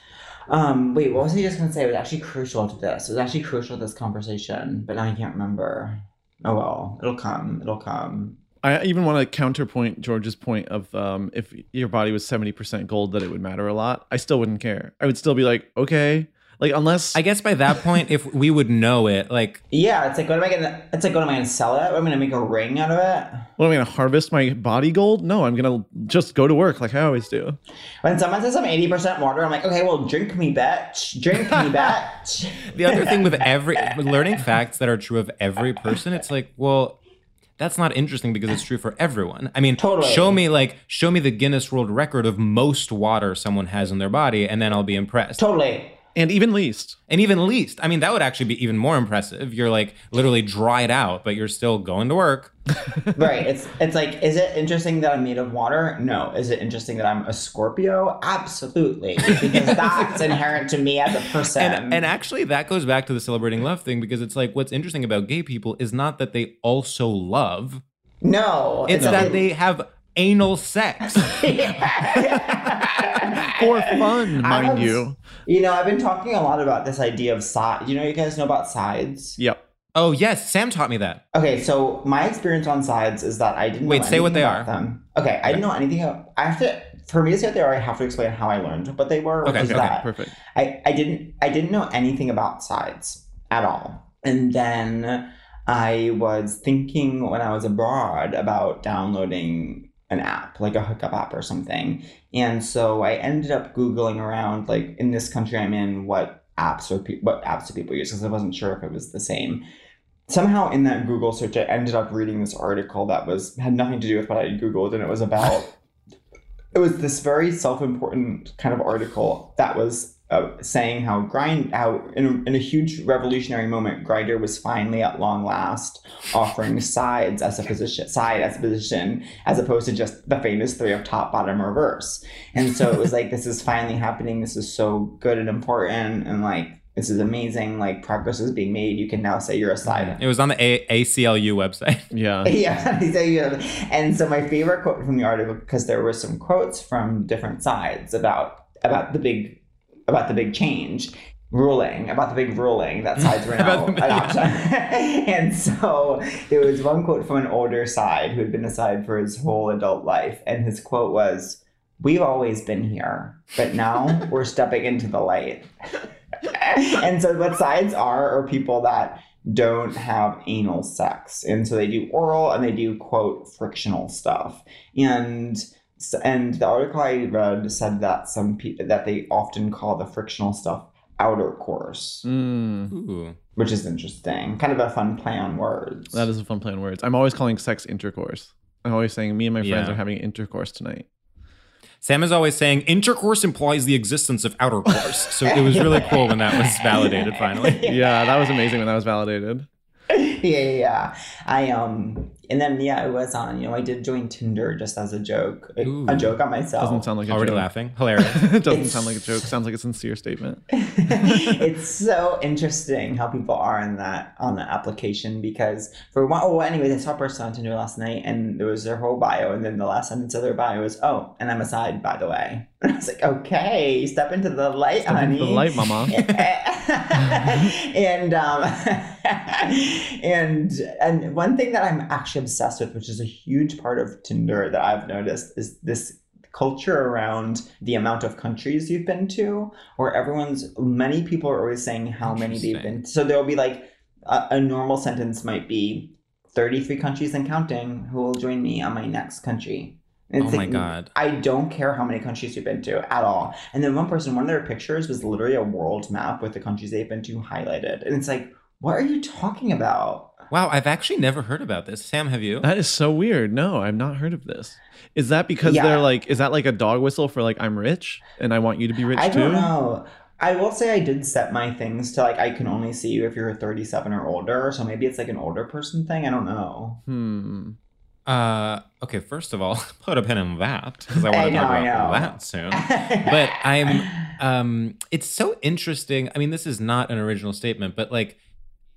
Um, wait, what was I just gonna say? It was actually crucial to this. It was actually crucial to this conversation, but now I can't remember. Oh well, it'll come. It'll come.
I even want to counterpoint George's point of um, if your body was 70% gold, that it would matter a lot. I still wouldn't care. I would still be like, okay. Like, unless
I guess by that point, if we would know it, like
Yeah, it's like what am I gonna? It's like what am I gonna sell it? I'm gonna make a ring out of it.
what am I going to harvest my body gold? No, I'm going to just go to work like I always do.
When someone says I'm 80% water, I'm like, okay, well, drink me, bitch. Drink me, bitch.
the other thing with every learning facts that are true of every person, it's like, well, that's not interesting because it's true for everyone. I mean,
Totally.
show me like show me the Guinness World Record of most water someone has in their body, and then I'll be impressed.
totally.
And even least.
And even least, I mean, that would actually be even more impressive. You're like literally dried out, but you're still going to work.
Right. It's it's like, is it interesting that I'm made of water? No. Is it interesting that I'm a Scorpio? Absolutely. Because that's inherent to me as a person.
And, and actually, that goes back to the celebrating love thing because it's like what's interesting about gay people is not that they also love,
no.
it's that they have anal sex.
For fun, mind
was-
you.
You know, I've been talking a lot about this idea of side. You know, you guys know about sides?
Yep.
oh, yes, Sam taught me that.
Okay, so my experience on sides is that I didn't
Wait,
know
say what they are.
Them. Okay, I didn't know anything. About, I have to for me to say what they are, I have to explain how I learned what they were.
Okay,
is
okay,
Perfect.
I, I didn't I didn't know anything about sides at all. And then I was thinking when I was abroad about downloading an app, like a hookup app or something. And so I ended up Googling around, like in this country I'm in, what apps or pe- what apps do people use? Because I wasn't sure if it was the same. Somehow in that Google search, I ended up reading this article that was had nothing to do with what I had Googled, and it was about it was this very self-important kind of article that was uh, saying how grind how in a, in a huge revolutionary moment Grindr was finally at long last offering sides as a position side as a position as opposed to just the famous three of top bottom reverse. And so it was like this is finally happening. This is so good and important. And like this is amazing. Like progress is being made. You can now say you're a side.
It was on the a- ACLU website.
Yeah.
yeah, so you have- and so my favorite quote from the article because there were some quotes from different sides about about the big about the big change ruling about the big ruling that sides were now adoption. and so there was one quote from an older side who had been a side for his whole adult life, and his quote was, "We've always been here, but now we're stepping into the light." and so what sides are are people that don't have anal sex and so they do oral and they do quote frictional stuff and and the article i read said that some people that they often call the frictional stuff outer course
Mm,
which is interesting kind of a fun play on words
that is a fun play on words. I'm always calling sex intercourse. I'm always saying me and my friends
Yeah.
are having intercourse tonight.
Sam is always saying intercourse implies the existence of outer course. So it was really cool when that was validated finally.
Yeah, that was amazing when that was validated.
yeah, yeah, yeah. I um, and then yeah, it was on. You know, I did join Tinder just as a joke, a,
Ooh.
a joke on myself.
Doesn't sound like a
Already
joke.
laughing. Hilarious.
it doesn't
It's-
sound like a joke. Sounds like a sincere statement.
it's so interesting how people are in that on the application because for one, oh, anyways, I saw a person on Tinder last night and there was their whole bio, and then the last sentence of their bio was, "Oh, and I'm a side, by the way." And I was like, "Okay, step into the light,
Step
honey."
into the light, mama.
and um, and and one thing that I'm actually obsessed with, which is a huge part of Tinder that I've noticed, is this culture around the amount of countries you've been to, where everyone's many people are always saying how many they've been. So there'll be like a, a normal sentence might be 33 countries and counting. Who will join me on my next country? And
Oh my
like,
God.
I don't care how many countries you've been to at all. And then one person, one of their pictures was literally a world map with the countries they've been to highlighted. And it's like, what are you talking about?
Wow, I've actually never heard about this. Sam, have you?
That is so weird. No, I've not heard of this. Is that because
Yeah.
they're like, is that like a dog whistle for like, I'm rich and I want you to be rich
I
too?
don't know. I will say I did set my things to like I can only see you if you're 37 or older. So maybe it's like an older person thing. I don't know.
Hmm.
Uh, okay, first of all, put a pin in that because I
I
want to talk about that soon. but I'm um it's so interesting. I mean, this is not an original statement, but like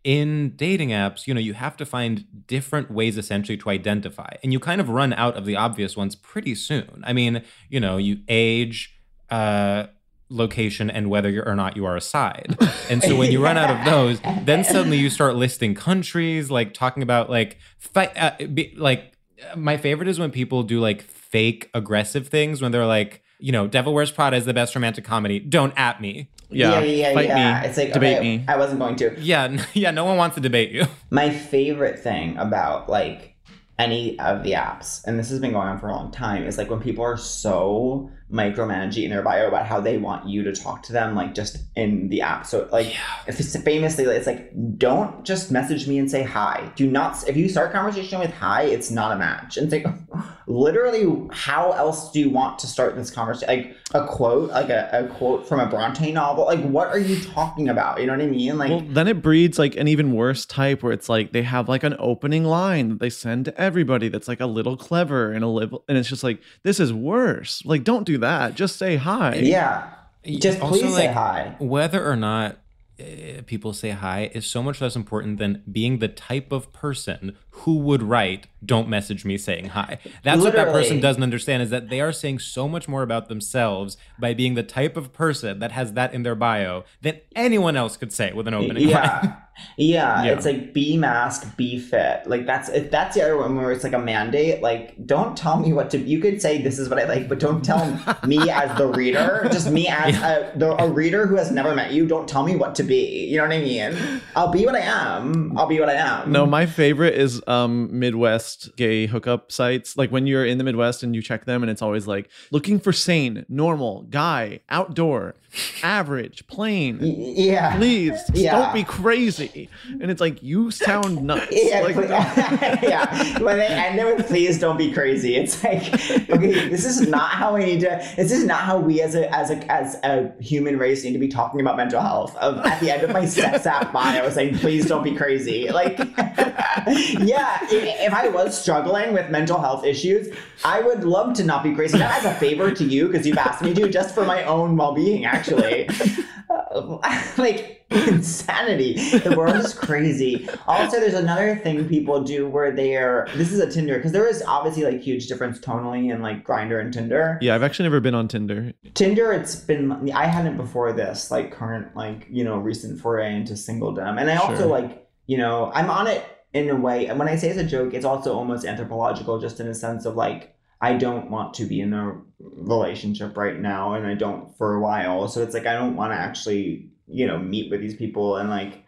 in dating apps, you know, you have to find different ways essentially to identify. And you kind of run out of the obvious ones pretty soon. I mean, you know, you age, uh location and whether you're or not you are a side. And so when you run out of those, then suddenly you start listing countries, like talking about like fight uh, be, like my favorite is when people do like fake aggressive things when they're like, you know, Devil Wears Prada is the best romantic comedy. Don't at me.
Yeah.
yeah, yeah,
Fight
yeah.
me.
It's like
Debate
okay,
me.
I wasn't going to.
Yeah, n- yeah, no one wants to debate you.
My favorite thing about like any of the apps, and this has been going on for a long time, is like when people are so micromanaging in their bio about how they want you to talk to them, like just in the app. So like, if it's famously, it's like, don't just message me and say hi. Do not. If you start conversation with hi, it's not a match. And it's like, literally, how else do you want to start this conversation? Like a quote, like a, a quote from a Bronte novel. Like, what are you talking about? You know what I mean? Like.
Well, then it breeds like an even worse type where it's like they have like an opening line that they send to everybody that's like a little clever and a little, and it's just like, this is worse. Like, don't do that. Just say hi.
Yeah. Just
Also,
please say hi.
Whether or not uh, people say hi is so much less important than being the type of person who would write don't message me saying hi that's what that person doesn't understand is that they are saying so much more about themselves by being the type of person that has that in their bio than anyone else could say with an opening line
Yeah. Yeah,
Yeah.
it's like be masc, be fit. Like that's if that's the other one where it's like a mandate. Like, don't tell me what to. You could say this is what I like, but don't tell me as the reader. Just me as a, the, a reader who has never met you. Don't tell me what to be. You know what I mean? I'll be what I am. I'll be what I am.
No, my favorite is um Midwest gay hookup sites. Like when you're in the Midwest and you check them and it's always like looking for sane, normal, guy, outdoor, average, plain.
Yeah.
Please
Yeah.
don't be crazy. And it's like you sound nuts.
Yeah,
like,
yeah. When they end it with "please don't be crazy," it's like, okay, this is not how we need to. This is not how we as a as a as a human race need to be talking about mental health. Of at the end of my set sap by, I was saying, "Please don't be crazy." Like, yeah, if, if I was struggling with mental health issues, I would love to not be crazy. Not as a favor to you because you've asked me to, just for my own well being, actually. Uh, like insanity. The world is crazy. Also, there's another thing people do where they're this is a Tinder because there is obviously like huge difference tonally in like Grindr and Tinder.
yeah, I've actually never been on Tinder.
Tinder, it's been I hadn't before this like current like you know recent foray into singledom, and I also
Sure.
like you know I'm on it in a way. And when I say it's a joke, it's also almost anthropological, just in a sense of like I don't want to be in a relationship right now, and I don't for a while. So it's like I don't want to actually you know meet with these people and like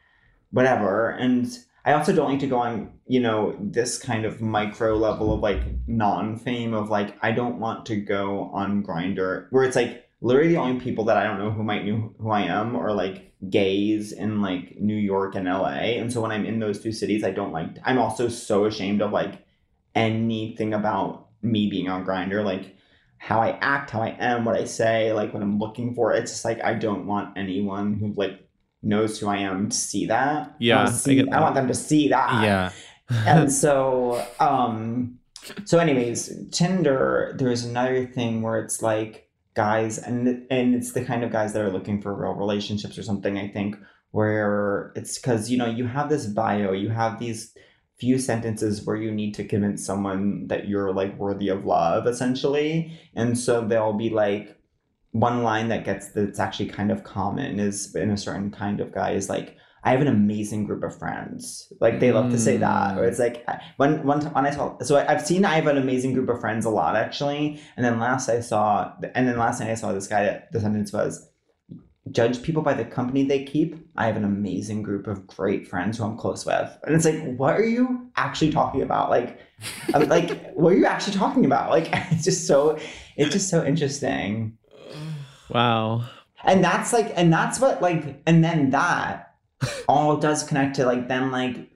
whatever and. I also don't like to go on, you know, this kind of micro level of like non fame of like, I don't want to go on Grindr where it's like literally the only people that I don't know who might know who I am are like gays in like New York and LA. And so when I'm in those two cities, I don't like, I'm also so ashamed of like anything about me being on Grindr, like how I act, how I am, what I say, like what I'm looking for. It's just like, I don't want anyone who like knows who I am to see that.
Yeah,
I,
I
want, see, I
that.
want them to see that
Yeah.
and so um so anyways tinder there's another thing where it's like guys and and it's the kind of guys that are looking for real relationships or something i think where it's because you know you have this bio you have these few sentences where you need to convince someone that you're like worthy of love essentially and so they'll be like one line that gets that's actually kind of common is in a certain kind of guy is like I have an amazing group of friends. Like they love to say that. Or it's like when one time when I saw so I- I've seen I have an amazing group of friends a lot actually. And then last I saw and then last night I saw this guy that the sentence was judge people by the company they keep. I have an amazing group of great friends who I'm close with. And it's like, what are you actually talking about? Like I'm like what are you actually talking about? Like it's just so it's just so interesting
Wow.
and that's like and that's what like and then that all does connect to like then like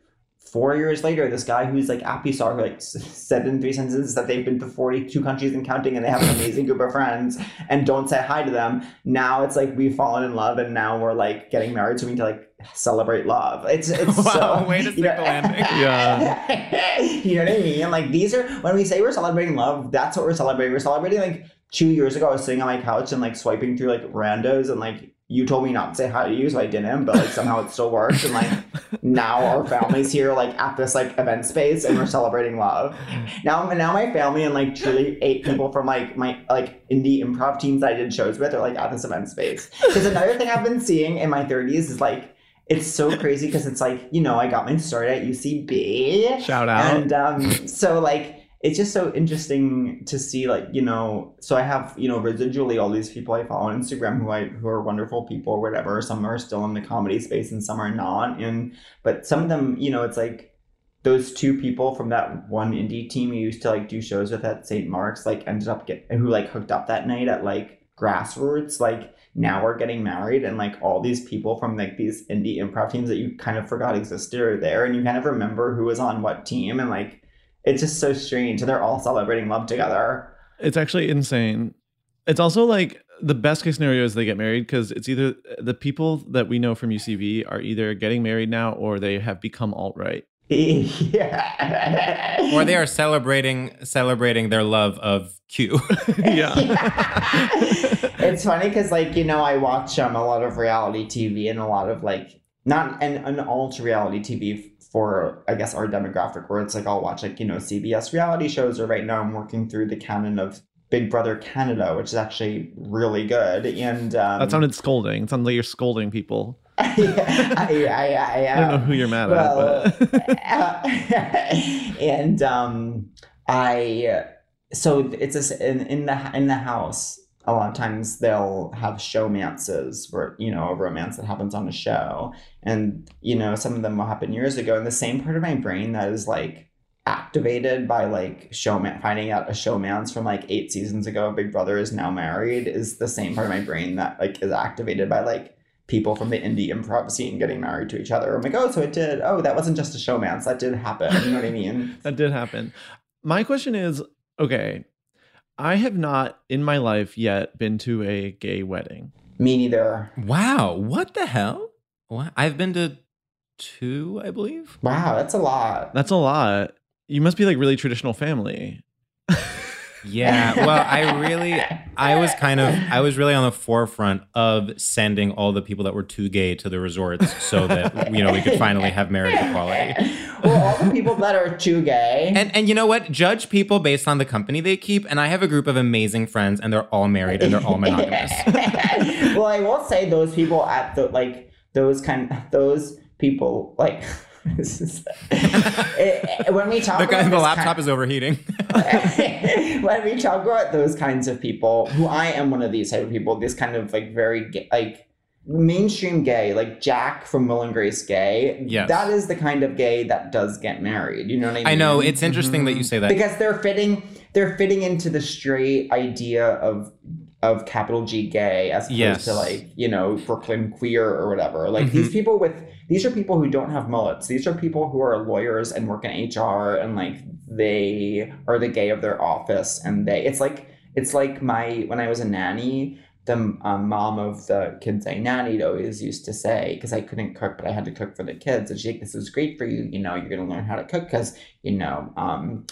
four years later this guy who's like Apisar who like said in three sentences that they've been to 42 countries and counting and they have an amazing group of friends and don't say hi to them now it's like we've fallen in love and now we're like getting married so we need to like celebrate love it's it's
Wow,
so
way to
you know-
stick the landing.
Yeah.
you know what I mean? Like these are when we say we're celebrating love, that's what we're celebrating. We're celebrating like two years ago. I was sitting on my couch and like swiping through like randos and like you told me not to say hi to you, so I didn't, but like somehow it still worked. And like now our family's here like at this like event space and we're celebrating love. Now now my family and like truly eight people from like my like indie improv teams that I did shows with are like at this event space. Because another thing I've been seeing in my 30s is like it's so crazy because it's like, you know, I got my start at UCB.
Shout out.
And um, so like it's just so interesting to see like you know so i have you know residually all these people i follow on instagram who i who are wonderful people or whatever. Some are still in the comedy space and some are not. And but some of them you know it's like those two people from that one indie team who used to like do shows with at st mark's like ended up get who like hooked up that night at like grassroots like now we're getting married. And like all these people from like these indie improv teams that you kind of forgot existed are there. And you kind of remember who was on what team. And like it's just so strange and they're all celebrating love together
It's actually insane. It's also like the best case scenario is they get married because it's either the people that we know from UCB are either getting married now or they have become alt right.
yeah
Or they are celebrating celebrating their love of Q.
yeah.
it's funny because like you know i watch um, a lot of reality tv and a lot of like not an, an alt reality tv for i guess our demographic where it's like i'll watch like you know cbs reality shows or right now i'm working through the canon of big brother canada which is actually really good and um,
That sounded scolding. It sounded like you're scolding people.
I, I, I,
I don't know who you're mad
well,
at, but
and um, I so it's a, in, in the in the house. A lot of times they'll have showmances where you know a romance that happens on a show, and you know some of them will happen years ago. And the same part of my brain that is like activated by like showman finding out a showmance from like eight seasons ago big brother is now married is the same part of my brain that like is activated by like people from the indie improv scene getting married to each other. I'm like oh so it did. Oh that wasn't just a showmance that did happen. You know what i mean?
That did happen. My question is okay, I have not in my life yet been to a gay wedding.
me neither
Wow, what the hell? What? I've been to two, I believe.
wow that's a lot
That's a lot. You must be like really traditional family.
Yeah, well, I really, I was kind of, I was really on the forefront of sending all the people that were too gay to the resorts so that you know we could finally have marriage equality.
well all the people that are too gay
And and you know what? Judge people based on the company they keep. And I have a group of amazing friends, and they're all married and they're all monogamous.
well, I will say those people at the like those kind those people like it- when we talk
The guy, the laptop
kind-
is overheating.
when we talk about those kinds of people, who I am one of these type of people, this kind of like very like mainstream gay, like Jack from Will and Grace gay.
Yes.
that is the kind of gay that does get married. You know what I mean?
I know it's interesting that you mm-hmm. say that.
because they're fitting they're fitting into the straight idea of of capital G gay as opposed
Yes.
to like you know Brooklyn queer or whatever. Like
Mhm.
these people with these are people who don't have mullets. These are people who are lawyers and work in HR and like they are the gay of their office and they it's like it's like my when I was a nanny. The um, mom of the kids I nannied always used to say, because I couldn't cook, but I had to cook for the kids. And like, "This is great for you. You know, you're gonna learn how to cook because you know, um,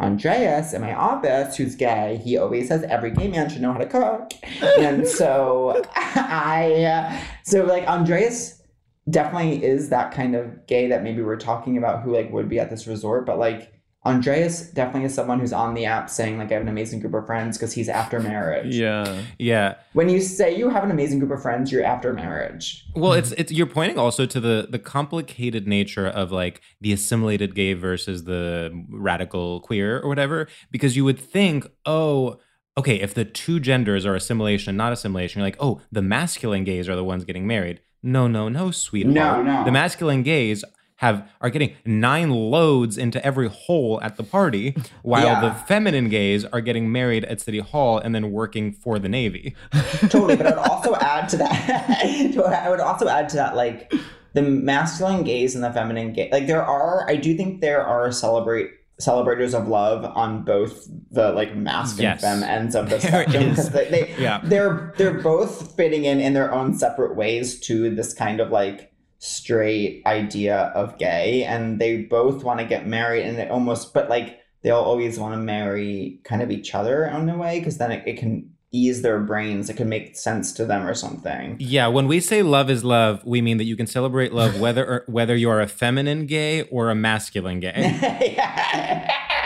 Andreas in my office, who's gay, he always says every gay man should know how to cook. and so I, uh, so like Andreas definitely is that kind of gay that maybe we're talking about who like would be at this resort, but like Andreas definitely is someone who's on the app saying like I have an amazing group of friends because he's after marriage.
Yeah.
yeah.
When you say you have an amazing group of friends, you're after marriage.
Well, it's it's you're pointing also to the the complicated nature of like the assimilated gay versus the radical queer or whatever because you would think, "Oh, okay, if the two genders are assimilation, and not assimilation, you're like, "Oh, the masculine gays are the ones getting married." No, no, no, sweetheart.
No, no.
The masculine gays have are getting nine loads into every hole at the party, while
Yeah.
the feminine gays are getting married at City Hall and then working for the Navy.
totally but i would also add to that i would also add to that like the masculine gays and the feminine gay like there are i do think there are celebrate celebrators of love on both the like masc
Yes.
and femme ends of the spectrum because they, they
Yeah.
they're they're both fitting in in their own separate ways to this kind of like straight idea of gay and they both want to get married and they almost but like they'll always want to marry kind of each other in a way because then it, it can ease their brains it can make sense to them or something
Yeah, when we say love is love, we mean that you can celebrate love whether or, whether you are a feminine gay or a masculine gay.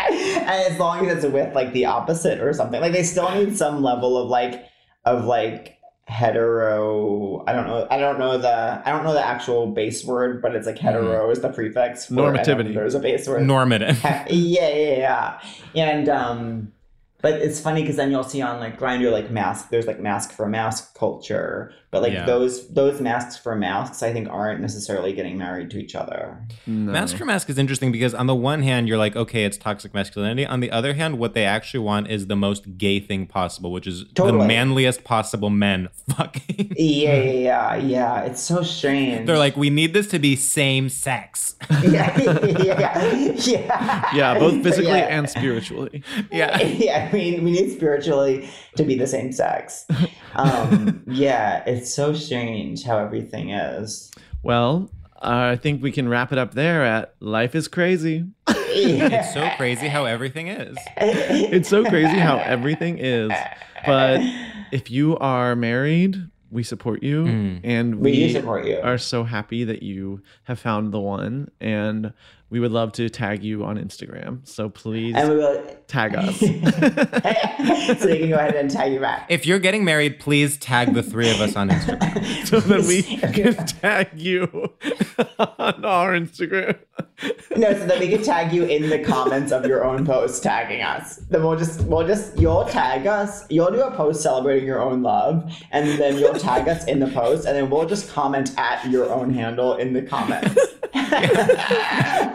and as long as it's with like the opposite or something like they still need some level of like of like hetero i don't know i don't know the i don't know the actual base word but it's like hetero is the prefix for
Normativity.
there's a base word
Normative.
yeah, yeah, yeah. And um but it's funny because then you'll see on like Grindr like masc. There's like masc for masc culture, but like
Yeah.
those those mascs for mascs, I think aren't necessarily getting married to each other.
No.
Masc for masc is interesting because on the one hand you're like, okay, it's toxic masculinity. On the other hand, what they actually want is the most gay thing possible, which is the manliest possible men fucking.
Yeah, yeah, yeah, yeah. It's so strange.
They're like, we need this to be same sex.
yeah, yeah, yeah.
Yeah, both physically
Yeah.
and spiritually.
yeah.
yeah, I mean, we need spiritually to be the same sex. Um, yeah, it's so strange how everything is.
Well, I think we can wrap it up there at life is crazy.
It's so crazy how everything is.
It's so crazy how everything is. But if you are married, we support you
Mm.
and
We
we
support you.
are so happy that you have found the one and we would love to tag you on Instagram. So please
And we will
tag us.
so you can go ahead and tag you back.
If you're getting married, please tag the three of us on Instagram.
so that we can tag you on our Instagram.
No, so that we can tag you in the comments of your own post tagging us. Then we'll just we'll just you'll tag us. You'll do a post celebrating your own love, and then you'll tag us in the post, and then we'll just comment at your own handle in the comments.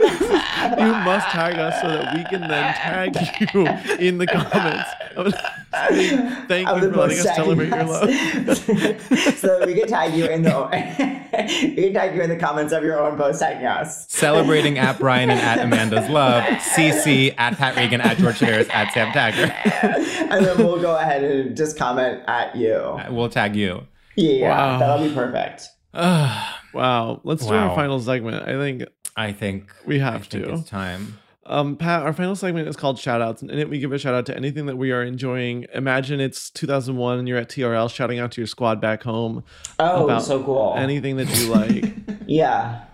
You must tag us so that we can then tag you in the comments. Thank you for letting us celebrate your love.
so that we can tag you in the we can tag you in the comments of your own post tagging us.
Celebrating at Brian and at Amanda's love. CC at Pat Regan at George Civeris at Sam Taggart.
and then we'll go ahead and just comment at you.
Uh, we'll tag you.
Yeah,
Wow.
that'll be perfect.
Wow. Let's do our final segment. I think
I think
we have
I think
to.
it's time.
Um, Pat, our final segment is called shoutouts, and in it we give a shout out to anything that we are enjoying. Imagine it's 2001 and you're at TRL shouting out to your squad back home.
Oh,
about
so cool.
Anything that you like.
yeah.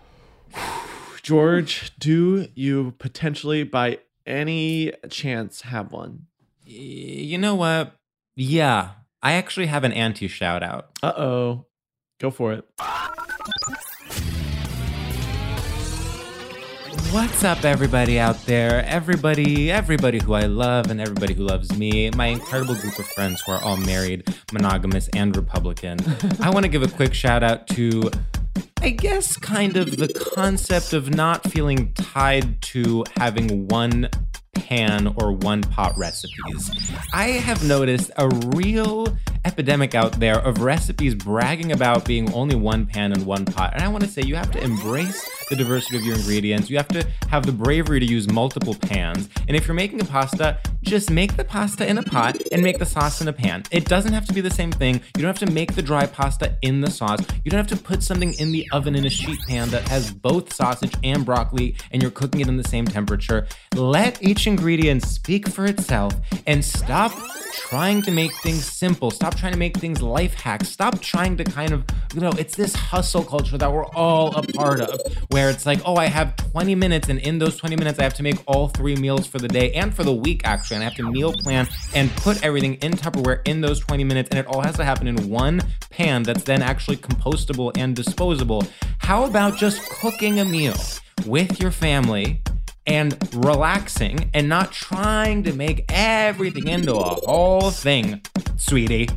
George, do you potentially by any chance have one?
You know what? Yeah, I actually have an anti shout out.
Uh oh. Go for it.
What's up, everybody out there? Everybody, everybody who I love and everybody who loves me, my incredible group of friends who are all married, monogamous, and Republican. I want to give a quick shout out to, I guess, kind of the concept of not feeling tied to having one pan or one pot recipes. I have noticed a real epidemic out there of recipes bragging about being only one pan and one pot. And I want to say you have to embrace the diversity of your ingredients. You have to have the bravery to use multiple pans. And if you're making a pasta, just make the pasta in a pot and make the sauce in a pan. It doesn't have to be the same thing. You don't have to make the dry pasta in the sauce. You don't have to put something in the oven in a sheet pan that has both sausage and broccoli and you're cooking it in the same temperature. Let each ingredient speak for itself and stop trying to make things simple. Stop trying to make things life hacks. Stop trying to kind of, you know, it's this hustle culture that we're all a part of where it's like, oh, I have 20 minutes and in those 20 minutes I have to make all three meals for the day and for the week actually. And I have to meal plan and put everything in Tupperware in those 20 minutes and it all has to happen in one pan that's then actually compostable and disposable. How about just cooking a meal with your family and relaxing and not trying to make everything into a whole thing, sweetie.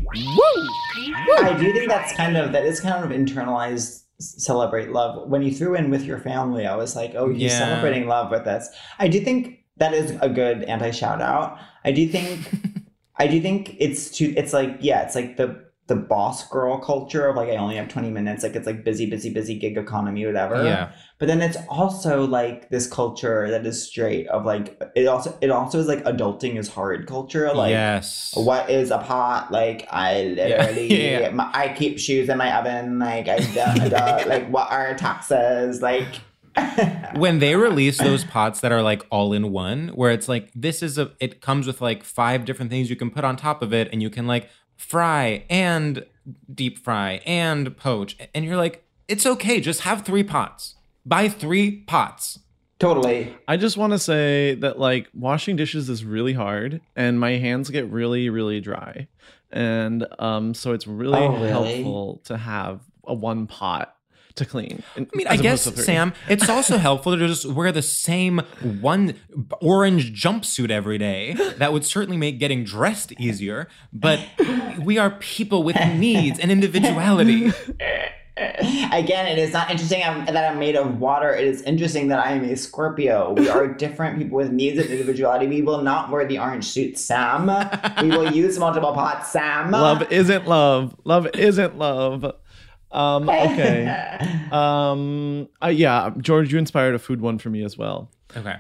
I do think that's kind of that is kind of internalized s- celebrate love. When you threw in with your family, I was like, oh, you're
Yeah.
celebrating love with us. I do think that is a good anti shout out. I do think I do think it's too it's like yeah, it's like the the boss girl culture of like I only have 20 minutes, like it's like busy, busy, busy gig economy, whatever.
Yeah.
But then it's also like this culture that is straight of like it also it also is like adulting is hard culture. Like
yes.
what is a pot? Like I literally,
Yeah.
My, I keep shoes in my oven. Like I don't, I don't- like what are taxes? Like
when they release those pots that are like all in one, where it's like this is a it comes with like five different things you can put on top of it, and you can like fry and deep fry and poach, and you're like, it's okay, just have three pots. Buy three pots.
totally.
I just want to say that like washing dishes is really hard and my hands get really really dry. And um so it's really,
Oh, really?
helpful to have a one pot to clean.
I mean, I guess Sam, it's also helpful to just wear the same one orange jumpsuit every day. That would certainly make getting dressed easier. But we are people with needs and individuality.
Again, it is not interesting um, that I'm made of water. It is interesting that I am a Scorpio. We are different people with needs and individuality. We will not wear the orange suit, Sam. We will use multiple pots, Sam.
Love isn't love. Love isn't love. Um okay. Um uh, yeah, George, you inspired a food one for me as well.
Okay.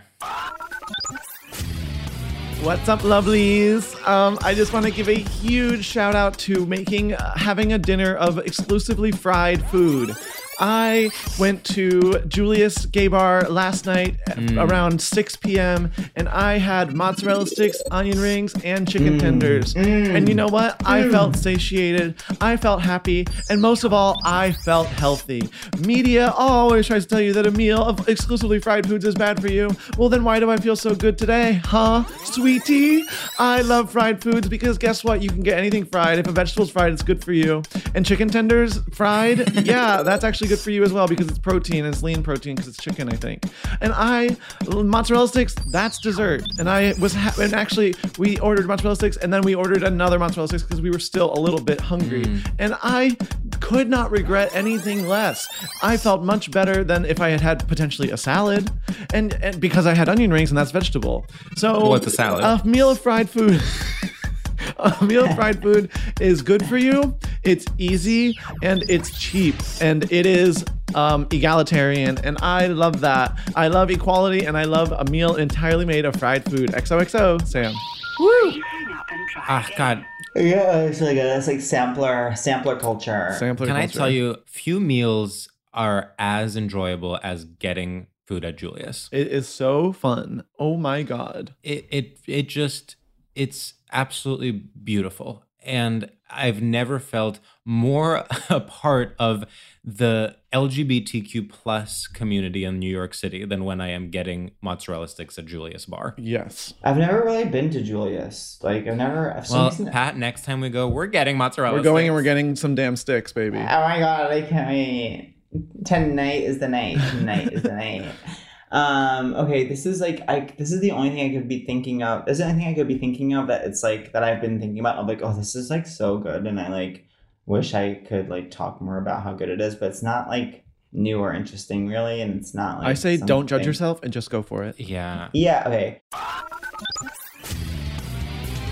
What's up, lovelies? Um, I just want to give a huge shout out to making uh, having a dinner of exclusively fried food. I went to Julius Gay Bar last night at mm. around 6 p.m. and I had mozzarella sticks, onion rings, and chicken mm. tenders. Mm. And you know what? I felt satiated. I felt happy. And most of all, I felt healthy. Media always tries to tell you that a meal of exclusively fried foods is bad for you. Well, then why do I feel so good today? Huh? Sweetie? I love fried foods because guess what? You can get anything fried. If a vegetable's fried, it's good for you. And chicken tenders fried, yeah, that's actually good for you as well because it's protein. It's lean protein because it's chicken, I think. And I mozzarella sticks, that's dessert. And I was ha- and actually we ordered mozzarella sticks and then we ordered another mozzarella sticks because we were still a little bit hungry. Mm. And I could not regret anything less. I felt much better than if I had had potentially a salad, and, and because I had onion rings and that's vegetable. So
What's a salad?
A meal of fried food. a meal fried food is good for you. It's easy and it's cheap and it is um, egalitarian, and I love that. I love equality and I love a meal entirely made of fried food. XOXO, Sam. Woo!
Ah, God.
Yeah, it's really good. It's like sampler sampler culture.
Sampler
Can I
culture.
tell you, few meals are as enjoyable as getting food at Julius.
It is so fun. Oh my god.
It it it just it's absolutely beautiful. And I've never felt more a part of the LGBTQ plus community in New York City than when I am getting mozzarella sticks at Julius Bar.
Yes.
I've never really been to Julius. Like I've never. I've
Well,
seen
Pat, next time we go, we're getting mozzarella.
We're going and we're getting some damn sticks, baby.
Oh my god! I can't wait. Tonight is the night. Tonight is the night. Um. Okay. This is like I. This is the only thing I could be thinking of. This is the only thing I could be thinking of that it's like that I've been thinking about. I'm like, oh, this is like so good, and I like wish I could like talk more about how good it is, but it's not like new or interesting really, and it's not like.
I say don't judge yourself and just go for it.
Yeah.
Yeah, okay.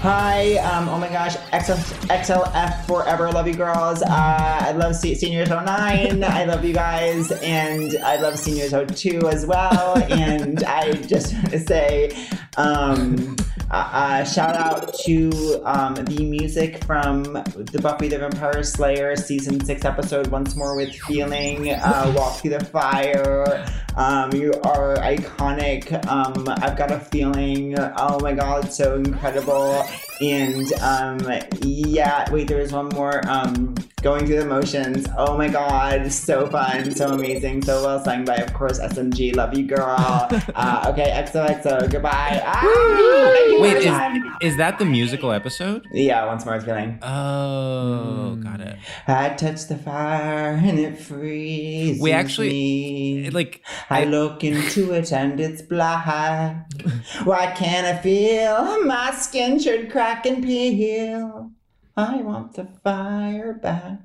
Hi, um, oh my gosh, XL, XLF forever, love you girls. Uh, I love Se- Seniors 09, I love you guys, and I love Seniors 02 as well. And I just want to say, um, uh, uh, shout out to um, the music from the Buffy the Vampire Slayer season 6 episode, Once More with Feeling, uh, Walk Through the Fire. Um, you are iconic. Um, I've got a feeling. Oh my god, so incredible. And um, yeah, wait, there was one more. Um, going through the motions. Oh my god, so fun, so amazing, so well sung by, of course, SMG. Love you, girl. Uh, okay, XOXO. Goodbye. Ah,
Wait, is,
time.
is that the musical episode?
yeah, once more with feeling.
Oh, got it.
I touch the fire and it freezes
We actually-
me.
Like,
I look into it and it's black. Why can't I feel my skin should crack and peel? I want the fire back.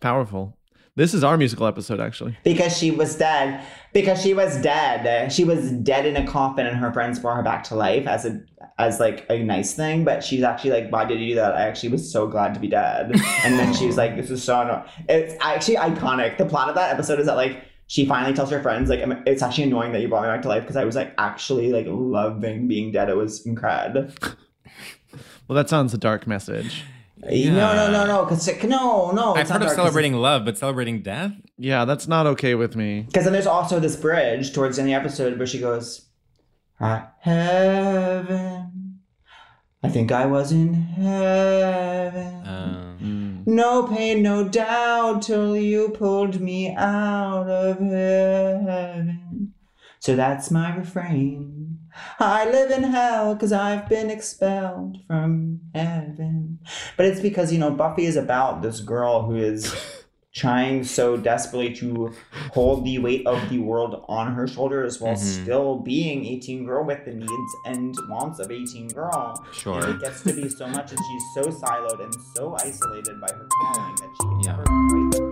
Powerful. This is our musical episode, actually.
Because she was dead. Because she was dead. She was dead in a coffin and her friends brought her back to life as a as like a nice thing, but she's actually like, why did you do that? I actually was so glad to be dead. And then she was like, this is so annoying. It's actually iconic. The plot of that episode is that like she finally tells her friends, like, it's actually annoying that you brought me back to life because I was like actually like loving being dead. It was incredible.
Well, that sounds a dark message.
No, no, no, no. Because no, no.
I've heard of celebrating love, but celebrating death?
Yeah, that's not okay with me.
Because then there's also this bridge towards the end of the episode where she goes, "Ah, Heaven. I think I was in heaven.
Um,
No pain, no doubt, till you pulled me out of heaven. So that's my refrain. I live in hell because I've been expelled from heaven. But it's because, you know, Buffy is about this girl who is trying so desperately to hold the weight of the world on her shoulders while
Mhm.
still being 18 girl with the needs and wants of 18 girl.
Sure.
And it gets to be so much and she's so siloed and so isolated by her calling that she can
Yeah.
never quite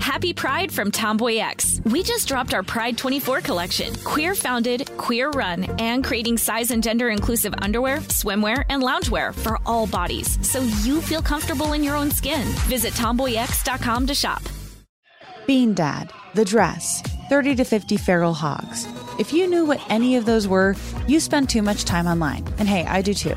Happy Pride from TomboyX. We just dropped our Pride 24 collection. Queer founded, queer run, and creating size and gender inclusive underwear, swimwear, and loungewear for all bodies so you feel comfortable in your own skin. Visit tomboyx.com to shop.
Bean Dad, The Dress, 30 to 50 Feral Hogs. If you knew what any of those were, you spend too much time online. And hey, I do too.